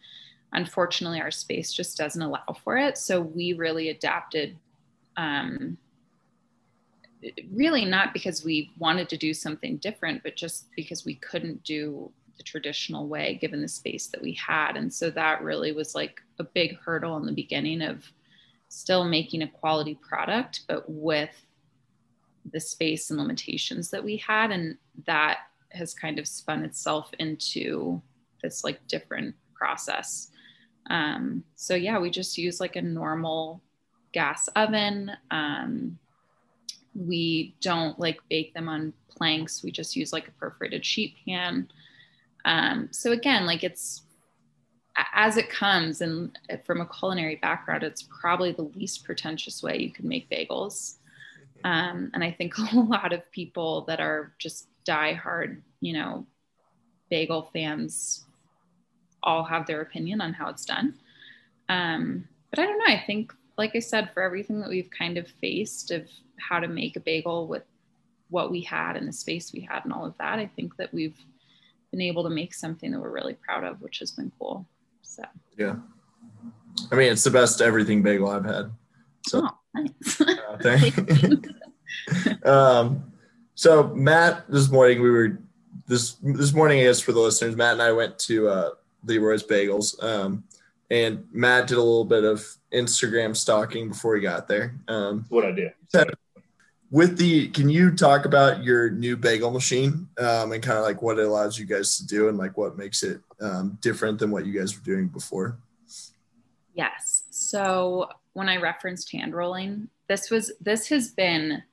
unfortunately, our space just doesn't allow for it. So we really adapted. Um, really not because we wanted to do something different, but just because we couldn't do the traditional way given the space that we had. And so that really was like a big hurdle in the beginning of still making a quality product, but with the space and limitations that we had. And that has kind of spun itself into this like different process. Um, so yeah, we just use like a normal gas oven. Um, we don't like bake them on planks. We just use like a perforated sheet pan. Um, so again, like it's as it comes, and from a culinary background, it's probably the least pretentious way you can make bagels. Um, and I think a lot of people that are just die-hard, you know, bagel fans all have their opinion on how it's done. Um, but I don't know. I think, like I said, for everything that we've kind of faced of how to make a bagel with what we had and the space we had and all of that, I think that we've been able to make something that we're really proud of, which has been cool. So yeah, I mean, it's the best everything bagel I've had. So oh, nice. uh, um, so Matt, this morning we were this this morning, I guess for the listeners, Matt and I went to uh, Leroy's Bagels, um, and Matt did a little bit of Instagram stalking before he got there. Um, what I did. With the, can you talk about your new bagel machine um, and kind of like what it allows you guys to do and like what makes it um, different than what you guys were doing before? Yes. So when I referenced hand rolling, this was this has been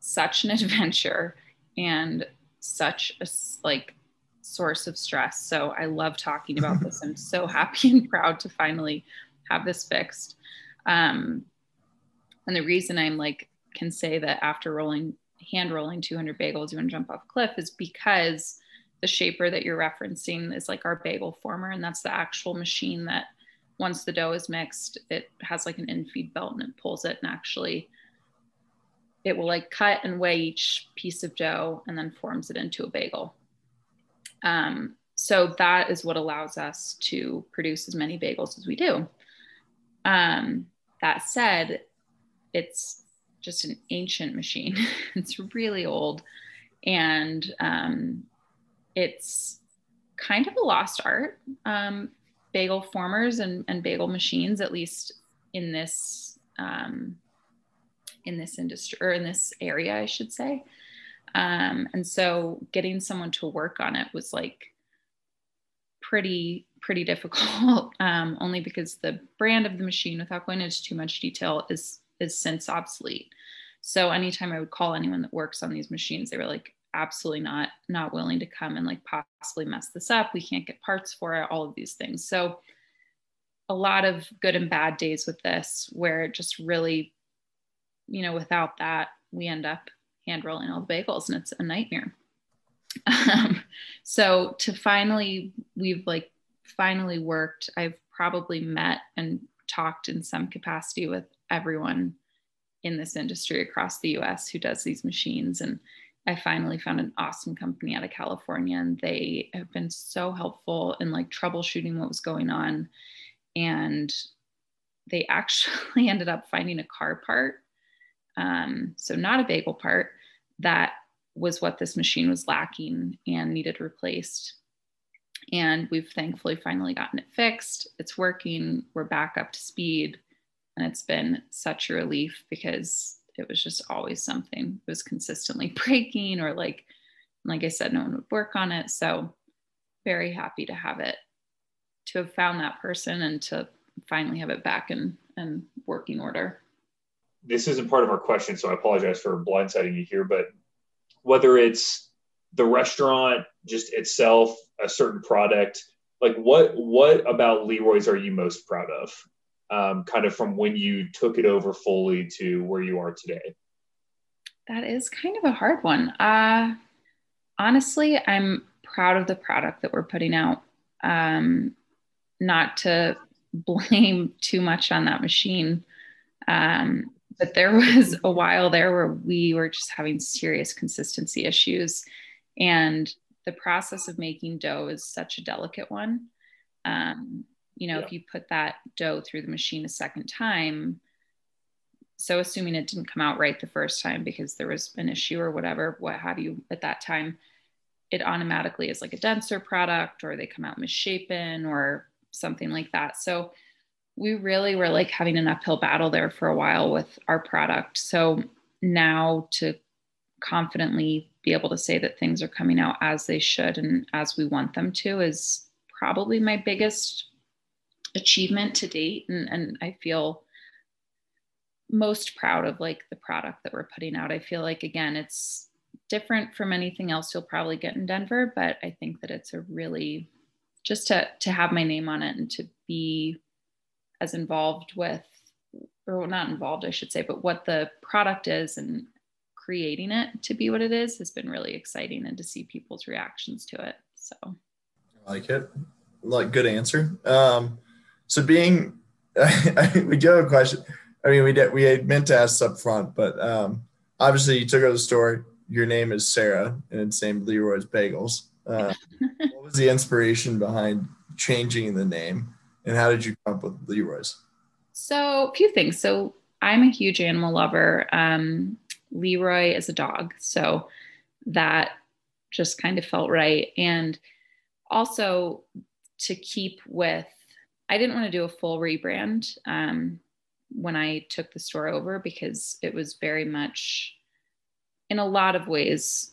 such an adventure and such a like source of stress. So I love talking about this. I'm so happy and proud to finally have this fixed. Um, and the reason I'm like can say that after rolling hand rolling 200 bagels, you want to jump off a cliff is because the shaper that you're referencing is like our bagel former, and that's the actual machine that once the dough is mixed, it has like an infeed belt and it pulls it and actually it will like cut and weigh each piece of dough and then forms it into a bagel. Um, so that is what allows us to produce as many bagels as we do. Um, that said, it's just an ancient machine. it's really old, and um, it's kind of a lost art. Um, bagel formers and, and bagel machines, at least in this um, in this industry or in this area, I should say. Um, and so getting someone to work on it was like pretty pretty difficult um, only because the brand of the machine without going into too much detail is is since obsolete. So anytime i would call anyone that works on these machines they were like absolutely not not willing to come and like possibly mess this up. We can't get parts for it all of these things. So a lot of good and bad days with this where it just really you know without that we end up hand rolling all the bagels and it's a nightmare um, so to finally, we've like finally worked. I've probably met and talked in some capacity with everyone in this industry across the US who does these machines. And I finally found an awesome company out of California, and they have been so helpful in like troubleshooting what was going on. And they actually ended up finding a car part. Um, so, not a bagel part that was what this machine was lacking and needed replaced. And we've thankfully finally gotten it fixed. It's working. We're back up to speed. And it's been such a relief because it was just always something. It was consistently breaking, or like, like I said, no one would work on it. So, very happy to have it, to have found that person and to finally have it back in, in working order. This isn't part of our question, so I apologize for blindsiding you here, but whether it's the restaurant just itself, a certain product, like what what about Leroy's are you most proud of? Um, kind of from when you took it over fully to where you are today. That is kind of a hard one. Uh, honestly, I'm proud of the product that we're putting out. Um, not to blame too much on that machine. Um, but there was a while there where we were just having serious consistency issues. And the process of making dough is such a delicate one. Um, you know, yeah. if you put that dough through the machine a second time, so assuming it didn't come out right the first time because there was an issue or whatever, what have you at that time, it automatically is like a denser product or they come out misshapen or something like that. So we really were like having an uphill battle there for a while with our product. So now to confidently be able to say that things are coming out as they should and as we want them to is probably my biggest achievement to date. And, and I feel most proud of like the product that we're putting out. I feel like, again, it's different from anything else you'll probably get in Denver, but I think that it's a really just to to have my name on it and to be as involved with, or not involved, I should say, but what the product is and creating it to be what it is has been really exciting and to see people's reactions to it. So I like it. Like good answer. Um, so being, we do have a question. I mean, we did, we had meant to ask up front, but um, obviously you took over the store. Your name is Sarah and it's named Leroy's Bagels. Uh, what was the inspiration behind changing the name? And how did you come up with Leroy's? So, a few things. So, I'm a huge animal lover. Um, Leroy is a dog. So, that just kind of felt right. And also to keep with, I didn't want to do a full rebrand um, when I took the store over because it was very much, in a lot of ways,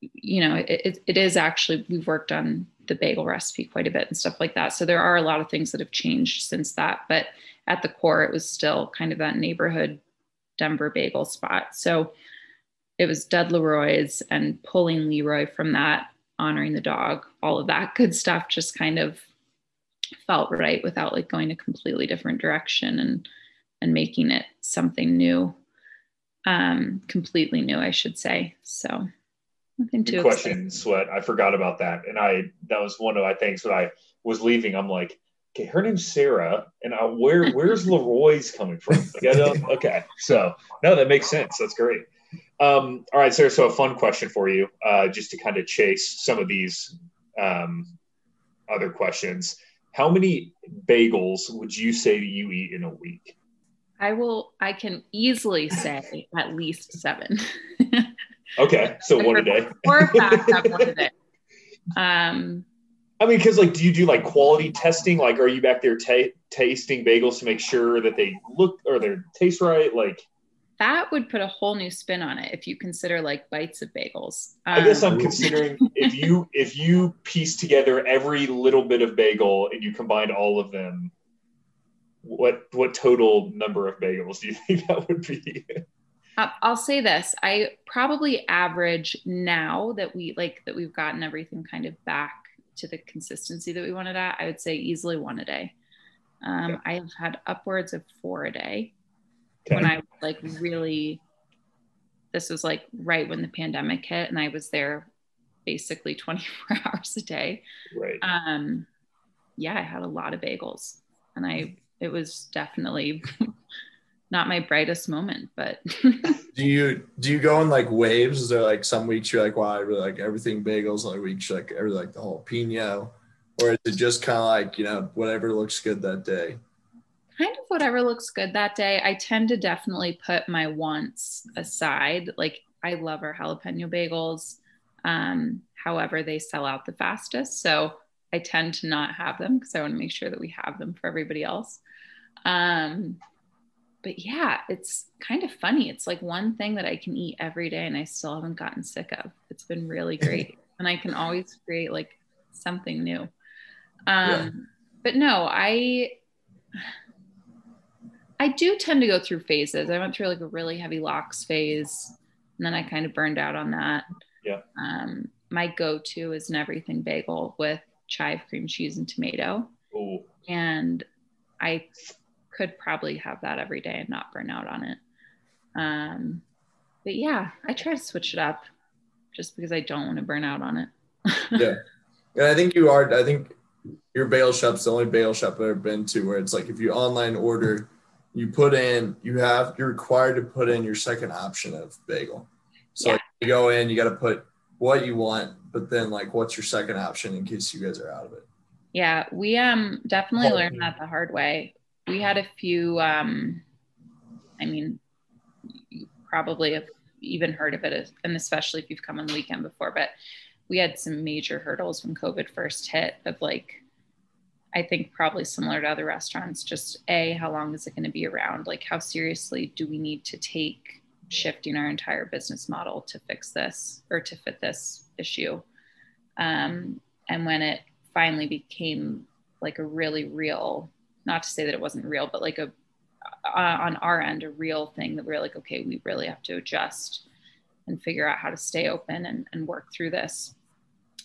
you know, it, it is actually, we've worked on the bagel recipe quite a bit and stuff like that. So there are a lot of things that have changed since that. But at the core, it was still kind of that neighborhood Denver bagel spot. So it was Dud Leroy's and pulling Leroy from that, honoring the dog, all of that good stuff just kind of felt right without like going a completely different direction and and making it something new. Um, completely new, I should say. So Nothing too question, exciting. Sweat. I forgot about that, and I that was one of my things when I was leaving. I'm like, okay, her name's Sarah, and I, where where's Leroy's coming from? Like, I don't, okay, so no, that makes sense. That's great. Um, all right, Sarah. So a fun question for you, uh, just to kind of chase some of these um, other questions. How many bagels would you say that you eat in a week? I will. I can easily say at least seven. okay, so one a day. For a fact, one a day. Um, I mean, because like, do you do like quality testing? Like, are you back there t- tasting bagels to make sure that they look or they taste right? Like, that would put a whole new spin on it if you consider like bites of bagels. Um, I guess I'm um, considering if you if you piece together every little bit of bagel and you combine all of them, what what total number of bagels do you think that would be? I'll say this: I probably average now that we like that we've gotten everything kind of back to the consistency that we wanted at. I would say easily one a day. Um, okay. I have had upwards of four a day okay. when I like really. This was like right when the pandemic hit, and I was there basically 24 hours a day. Right. Um, yeah, I had a lot of bagels, and I it was definitely not my brightest moment, but do you do you go in like waves? Is there like some weeks you're like, wow, I really like everything bagels, other weeks like every like the whole pino, or is it just kind of like, you know, whatever looks good that day? Kind of whatever looks good that day. I tend to definitely put my wants aside. Like I love our jalapeno bagels. Um, however, they sell out the fastest. So I tend to not have them because I want to make sure that we have them for everybody else. Um, but yeah, it's kind of funny. It's like one thing that I can eat every day and I still haven't gotten sick of. It's been really great. and I can always create like something new. Um, yeah. but no, I I do tend to go through phases. I went through like a really heavy lox phase and then I kind of burned out on that. Yeah. Um, my go-to is an everything bagel with chive cream cheese and tomato. Ooh. And I could probably have that every day and not burn out on it. Um, but yeah, I try to switch it up just because I don't want to burn out on it. yeah. And I think you are, I think your bagel shop's the only bagel shop I've ever been to where it's like if you online order, you put in, you have, you're required to put in your second option of bagel. So yeah. like you go in, you got to put what you want, but then like what's your second option in case you guys are out of it. Yeah, we um definitely oh. learned that the hard way we had a few um, i mean you probably have even heard of it and especially if you've come on the weekend before but we had some major hurdles when covid first hit of like i think probably similar to other restaurants just a how long is it going to be around? Like how seriously do we need to take shifting our entire business model to fix this or to fit this issue? Um, and when it finally became like a really real not to say that it wasn't real, but like a uh, on our end a real thing that we are like, okay, we really have to adjust and figure out how to stay open and, and work through this.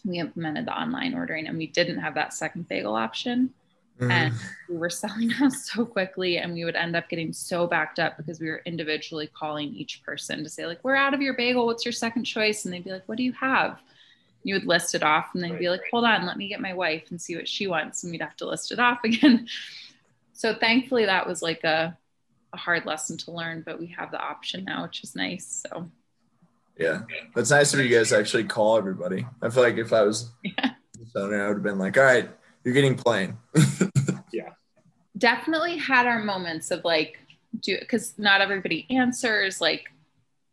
We implemented the online ordering and we didn't have that second bagel option. Mm. And we were selling out so quickly and we would end up getting so backed up because we were individually calling each person to say, like, we're out of your bagel. What's your second choice? And they'd be like, what do you have? You would list it off and they'd be like, hold on, let me get my wife and see what she wants. And we'd have to list it off again so thankfully that was like a, a hard lesson to learn, but we have the option now, which is nice. So yeah, that's nice of you guys actually call everybody. I feel like if I was yeah. owner, I would have been like, all right, you're getting plain. yeah. Definitely had our moments of like, do because not everybody answers. Like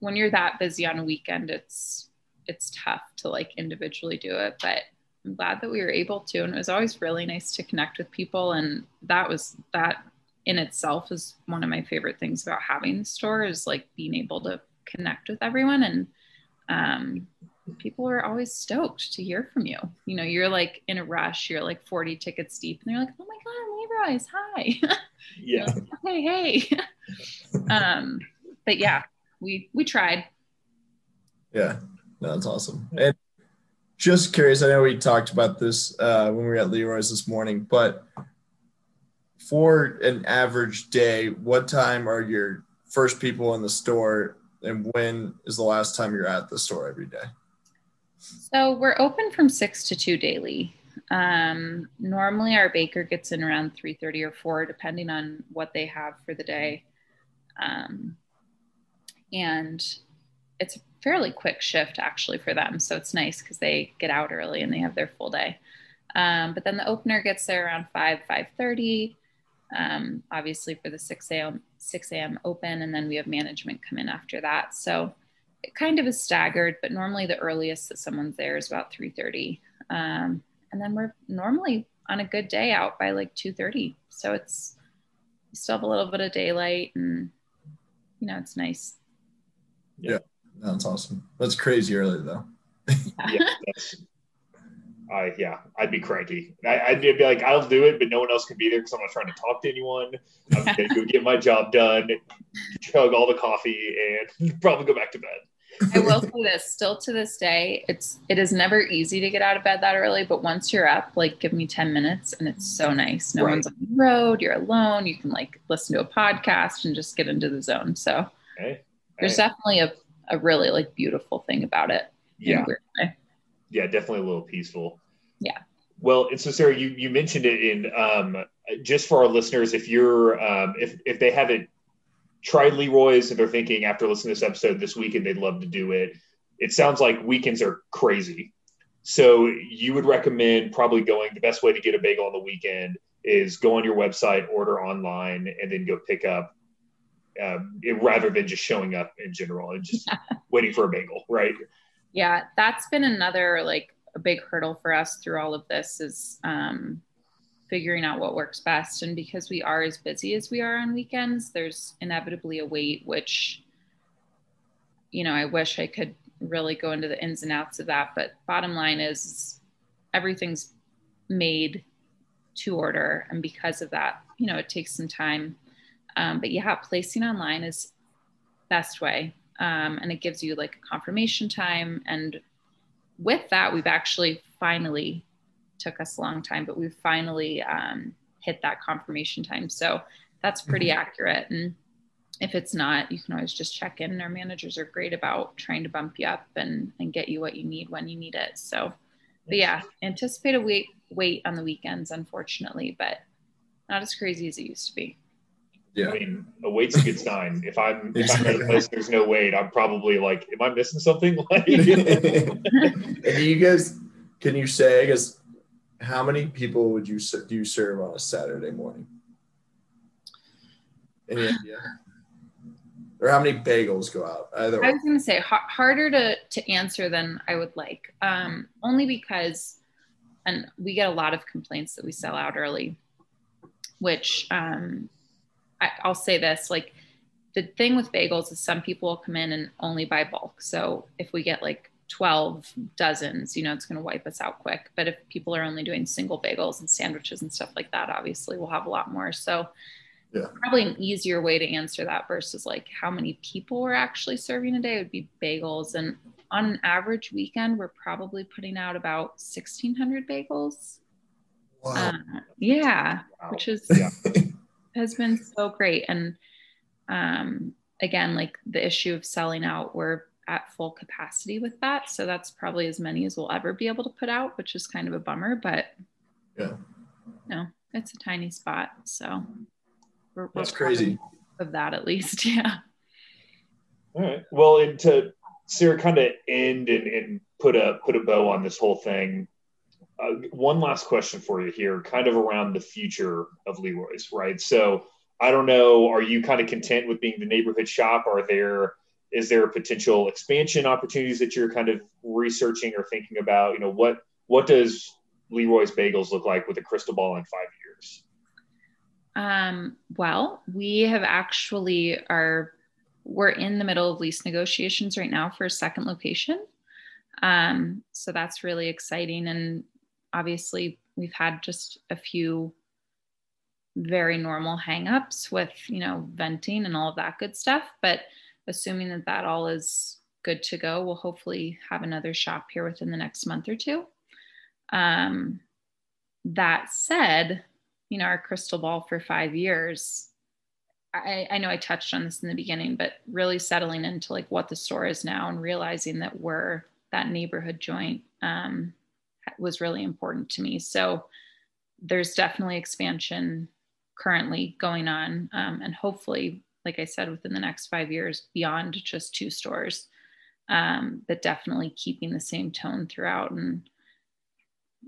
when you're that busy on a weekend, it's it's tough to like individually do it. But I'm glad that we were able to. And it was always really nice to connect with people. And that was that in itself is one of my favorite things about having the store is like being able to connect with everyone. And um, people are always stoked to hear from you. You know, you're like in a rush, you're like 40 tickets deep, and they're like, oh my God, Leroy's, hi. Yeah. hey, hey. um, but yeah, we we tried. Yeah, no, that's awesome. And just curious. I know we talked about this uh, when we were at Leroy's this morning, but for an average day, what time are your first people in the store, and when is the last time you're at the store every day? So we're open from six to two daily. Um, normally our baker gets in around 3.30 or 4, depending on what they have for the day. Um, and it's fairly quick shift actually for them. So it's nice because they get out early and they have their full day. Um, but then the opener gets there around 5, 5.30, um, obviously for the 6 a.m. 6 a.m. open. And then we have management come in after that. So it kind of is staggered, but normally the earliest that someone's there is about 3.30. Um, and then we're normally on a good day out by like 2.30. So it's still have a little bit of daylight and, you know, it's nice. Yeah, that's awesome. That's crazy early though. yeah, I yeah, I'd be cranky. I, would be like, I'll do it, but no one else can be there because I'm not trying to talk to anyone. I'm gonna go get my job done, chug all the coffee, and probably go back to bed. I will say this: still to this day, it's it is never easy to get out of bed that early. But once you're up, like give me ten minutes, and it's so nice. No right. one's on the road. You're alone. You can like listen to a podcast and just get into the zone. So okay. there's definitely a a really like beautiful thing about it. Yeah yeah, definitely a little peaceful. Yeah. Well, and so Sarah, you you mentioned it in um, just for our listeners, if you're um, if if they haven't tried Leroy's and they're thinking after listening to this episode this weekend they'd love to do it. It sounds like weekends are crazy. So you would recommend probably going the best way to get a bagel on the weekend is go on your website, order online, and then go pick up um, it, rather than just showing up in general and just waiting for a bagel, right? yeah that's been another like a big hurdle for us through all of this is um, figuring out what works best. And because we are as busy as we are on weekends there's inevitably a wait which you know i wish i could really go into the ins and outs of that. But bottom line is everything's made to order. And because of that you know it takes some time um, but yeah placing online is best way um, and it gives you like a confirmation time. And with that, we've actually finally took us a long time, but we've finally um, hit that confirmation time. So that's pretty mm-hmm. accurate. And if it's not, you can always just check in. Our managers are great about trying to bump you up and, and get you what you need when you need it. So, but yeah, anticipate a wait wait on the weekends, unfortunately, but not as crazy as it used to be. Yeah. I mean, a wait's a good sign. If I'm if I'm at a place there's no wait, I'm probably like, am I missing something? Like, and you guys, can you say, I guess, how many people would you do you serve on a Saturday morning? Any idea? Or how many bagels go out? Either I was going to say harder to to answer than I would like, um, only because, and we get a lot of complaints that we sell out early, which um, I, I'll say this like the thing with bagels is some people will come in and only buy bulk. So if we get like 12 dozens, you know, it's going to wipe us out quick. But if people are only doing single bagels and sandwiches and stuff like that, obviously we'll have a lot more. So yeah. probably an easier way to answer that versus like how many people we're actually serving a day would be bagels. And on an average weekend, we're probably putting out about 1600 bagels. Wow. Uh, yeah, wow. which is yeah. has been so great. And um, again, like the issue of selling out, we're at full capacity with that. So that's probably as many as we'll ever be able to put out, which is kind of a bummer, but yeah, no, it's a tiny spot. So we're, that's we're crazy of that at least. Yeah. All right. Well, and to Sarah kind of end and, and put a, put a bow on this whole thing. Uh, one last question for you here, kind of around the future of Leroy's, right? So I don't know, are you kind of content with being the neighborhood shop? Are there is there potential expansion opportunities that you're kind of researching or thinking about? You know, what what does Leroy's Bagels look like with a crystal ball in five years? Um, well, we have actually are we're in the middle of lease negotiations right now for a second location. Um, so that's really exciting. And obviously we've had just a few very normal hangups with you know venting and all of that good stuff but assuming that that all is good to go we'll hopefully have another shop here within the next month or two. Um, that said you know our crystal ball for five years I, I know i touched on this in the beginning but really settling into like what the store is now and realizing that we're that neighborhood joint um, was really important to me. So there's definitely expansion currently going on, um, and hopefully, like I said, within the next five years, beyond just two stores. Um, but definitely keeping the same tone throughout and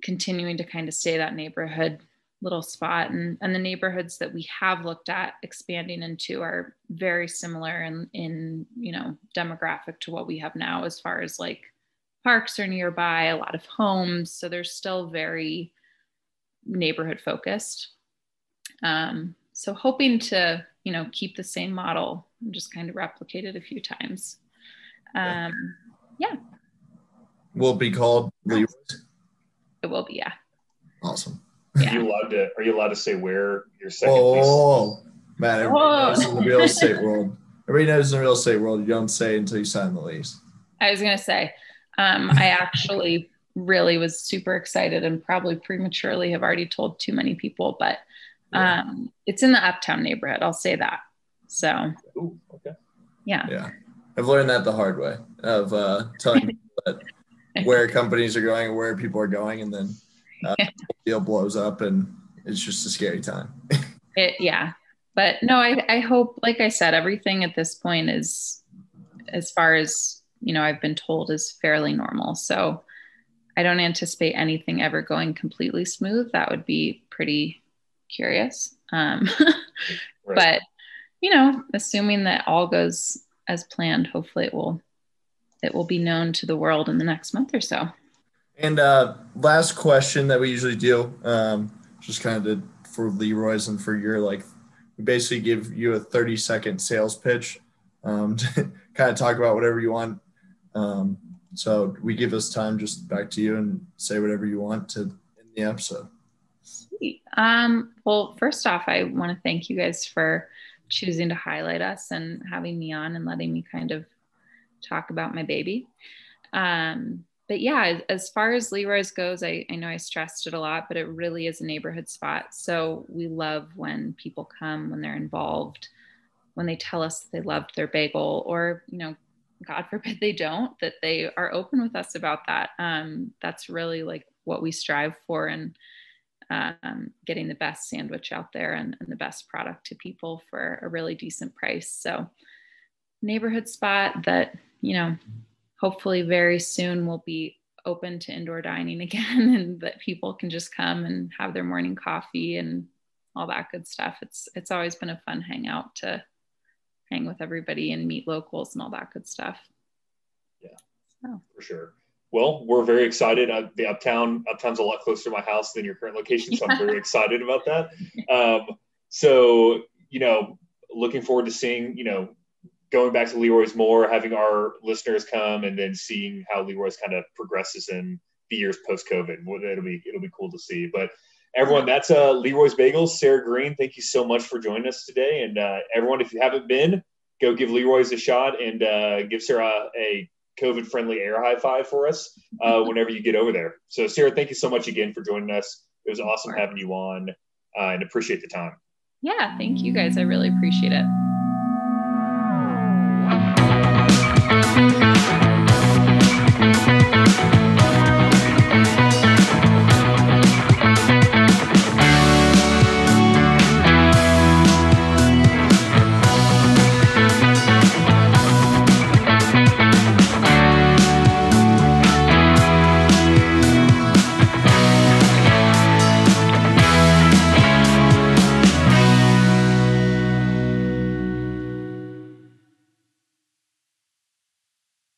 continuing to kind of stay that neighborhood little spot and, and the neighborhoods that we have looked at expanding into are very similar in, in you know demographic to what we have now as far as like parks are nearby a lot of homes so they're still very neighborhood focused um, so hoping to you know keep the same model and just kind of replicate it a few times um, yeah will it be called Leroy's? it will be yeah awesome yeah. Are you allowed to? Are you allowed to say where your second oh, lease? man! Everybody oh. knows in the real estate world. Everybody knows in the real estate world. You don't say until you sign the lease. I was gonna say, um, I actually really was super excited and probably prematurely have already told too many people, but um, it's in the uptown neighborhood. I'll say that. So, Ooh, okay. Yeah. Yeah. I've learned that the hard way of uh, telling people where companies are going, and where people are going, and then uh, the deal blows up and it's just a scary time. it, yeah. But no, I, I hope, like I said, everything at this point is, as far as, you know, I've been told is fairly normal. So I don't anticipate anything ever going completely smooth. That would be pretty curious. Um, right. But, you know, assuming that all goes as planned, hopefully it will it will be known to the world in the next month or so. And uh, last question that we usually do, um, just kind of did for Leroy's and for your like, we basically give you a 30 second sales pitch um, to kind of talk about whatever you want. Um, so we give this time just back to you and say whatever you want to in the episode. Um, well, first off, I want to thank you guys for choosing to highlight us and having me on and letting me kind of talk about my baby. Um, but yeah, as far as Leroy's goes, I, I know I stressed it a lot, but it really is a neighborhood spot. So we love when people come, when they're involved, when they tell us they loved their bagel, or, you know, God forbid they don't, that they are open with us about that. Um, that's really like what we strive for and um, getting the best sandwich out there and, and the best product to people for a really decent price. So, neighborhood spot that, you know, hopefully very soon we'll be open to indoor dining again and that people can just come and have their morning coffee and all that good stuff. It's it's always been a fun hangout to hang with everybody and meet locals and all that good stuff. Yeah, so. for sure. Well, we're very excited. Uh, the uptown uptown's a lot closer to my house than your current location, so yeah. I'm very excited about that. Um, so you know, looking forward to seeing you know going back to Leroy's more, having our listeners come and then seeing how Leroy's kind of progresses in the years post COVID. It'll be it'll be cool to see. But everyone, that's uh, Leroy's Bagels. Sarah Green, thank you so much for joining us today. And uh, everyone, if you haven't been, go give Leroy's a shot and uh, give Sarah a COVID friendly air high five for us uh, whenever you get over there. So, Sarah, thank you so much again for joining us. It was awesome having you on uh, and appreciate the time. Yeah, thank you guys. I really appreciate it.